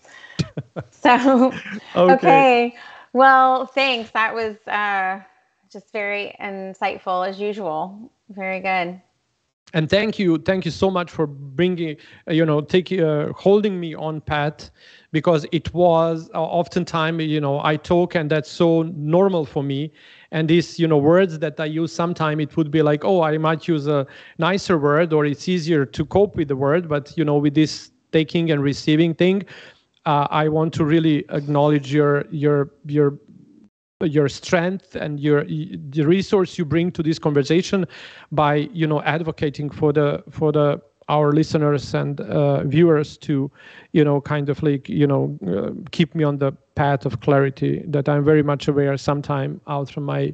S2: So okay. okay. well thanks. That was uh, just very insightful as usual. Very good
S1: and thank you thank you so much for bringing uh, you know taking uh, holding me on pat because it was uh, oftentimes you know i talk and that's so normal for me. And these you know words that i use sometimes it would be like oh i might use a nicer word or it's easier to cope with the word. But you know with this taking and receiving thing uh, i want to really acknowledge your your your your strength and your the resource you bring to this conversation by you know advocating for the for the our listeners and uh, viewers to you know kind of like you know uh, keep me on the path of clarity that i'm very much aware sometime out from my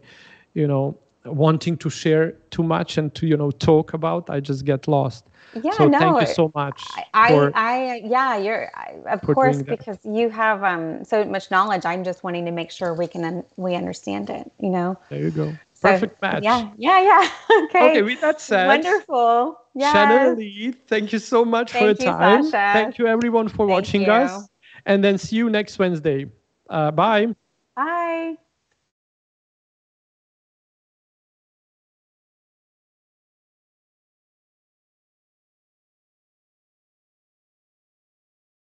S1: you know wanting to share too much and to you know talk about i just get lost.
S2: Yeah so
S1: no, thank you so much
S2: i for, i yeah you're of course because you have um so much knowledge. I'm just wanting to make sure we can un- we understand it you know?
S1: There you go. Perfect so, match.
S2: yeah yeah yeah. Okay.
S1: Okay with that said
S2: wonderful.
S1: Yeah. Shannon Lee, thank you so much thank for your time. Sasha. thank you everyone for thank watching you. us and then see you next wednesday. Uh, bye.
S2: Bye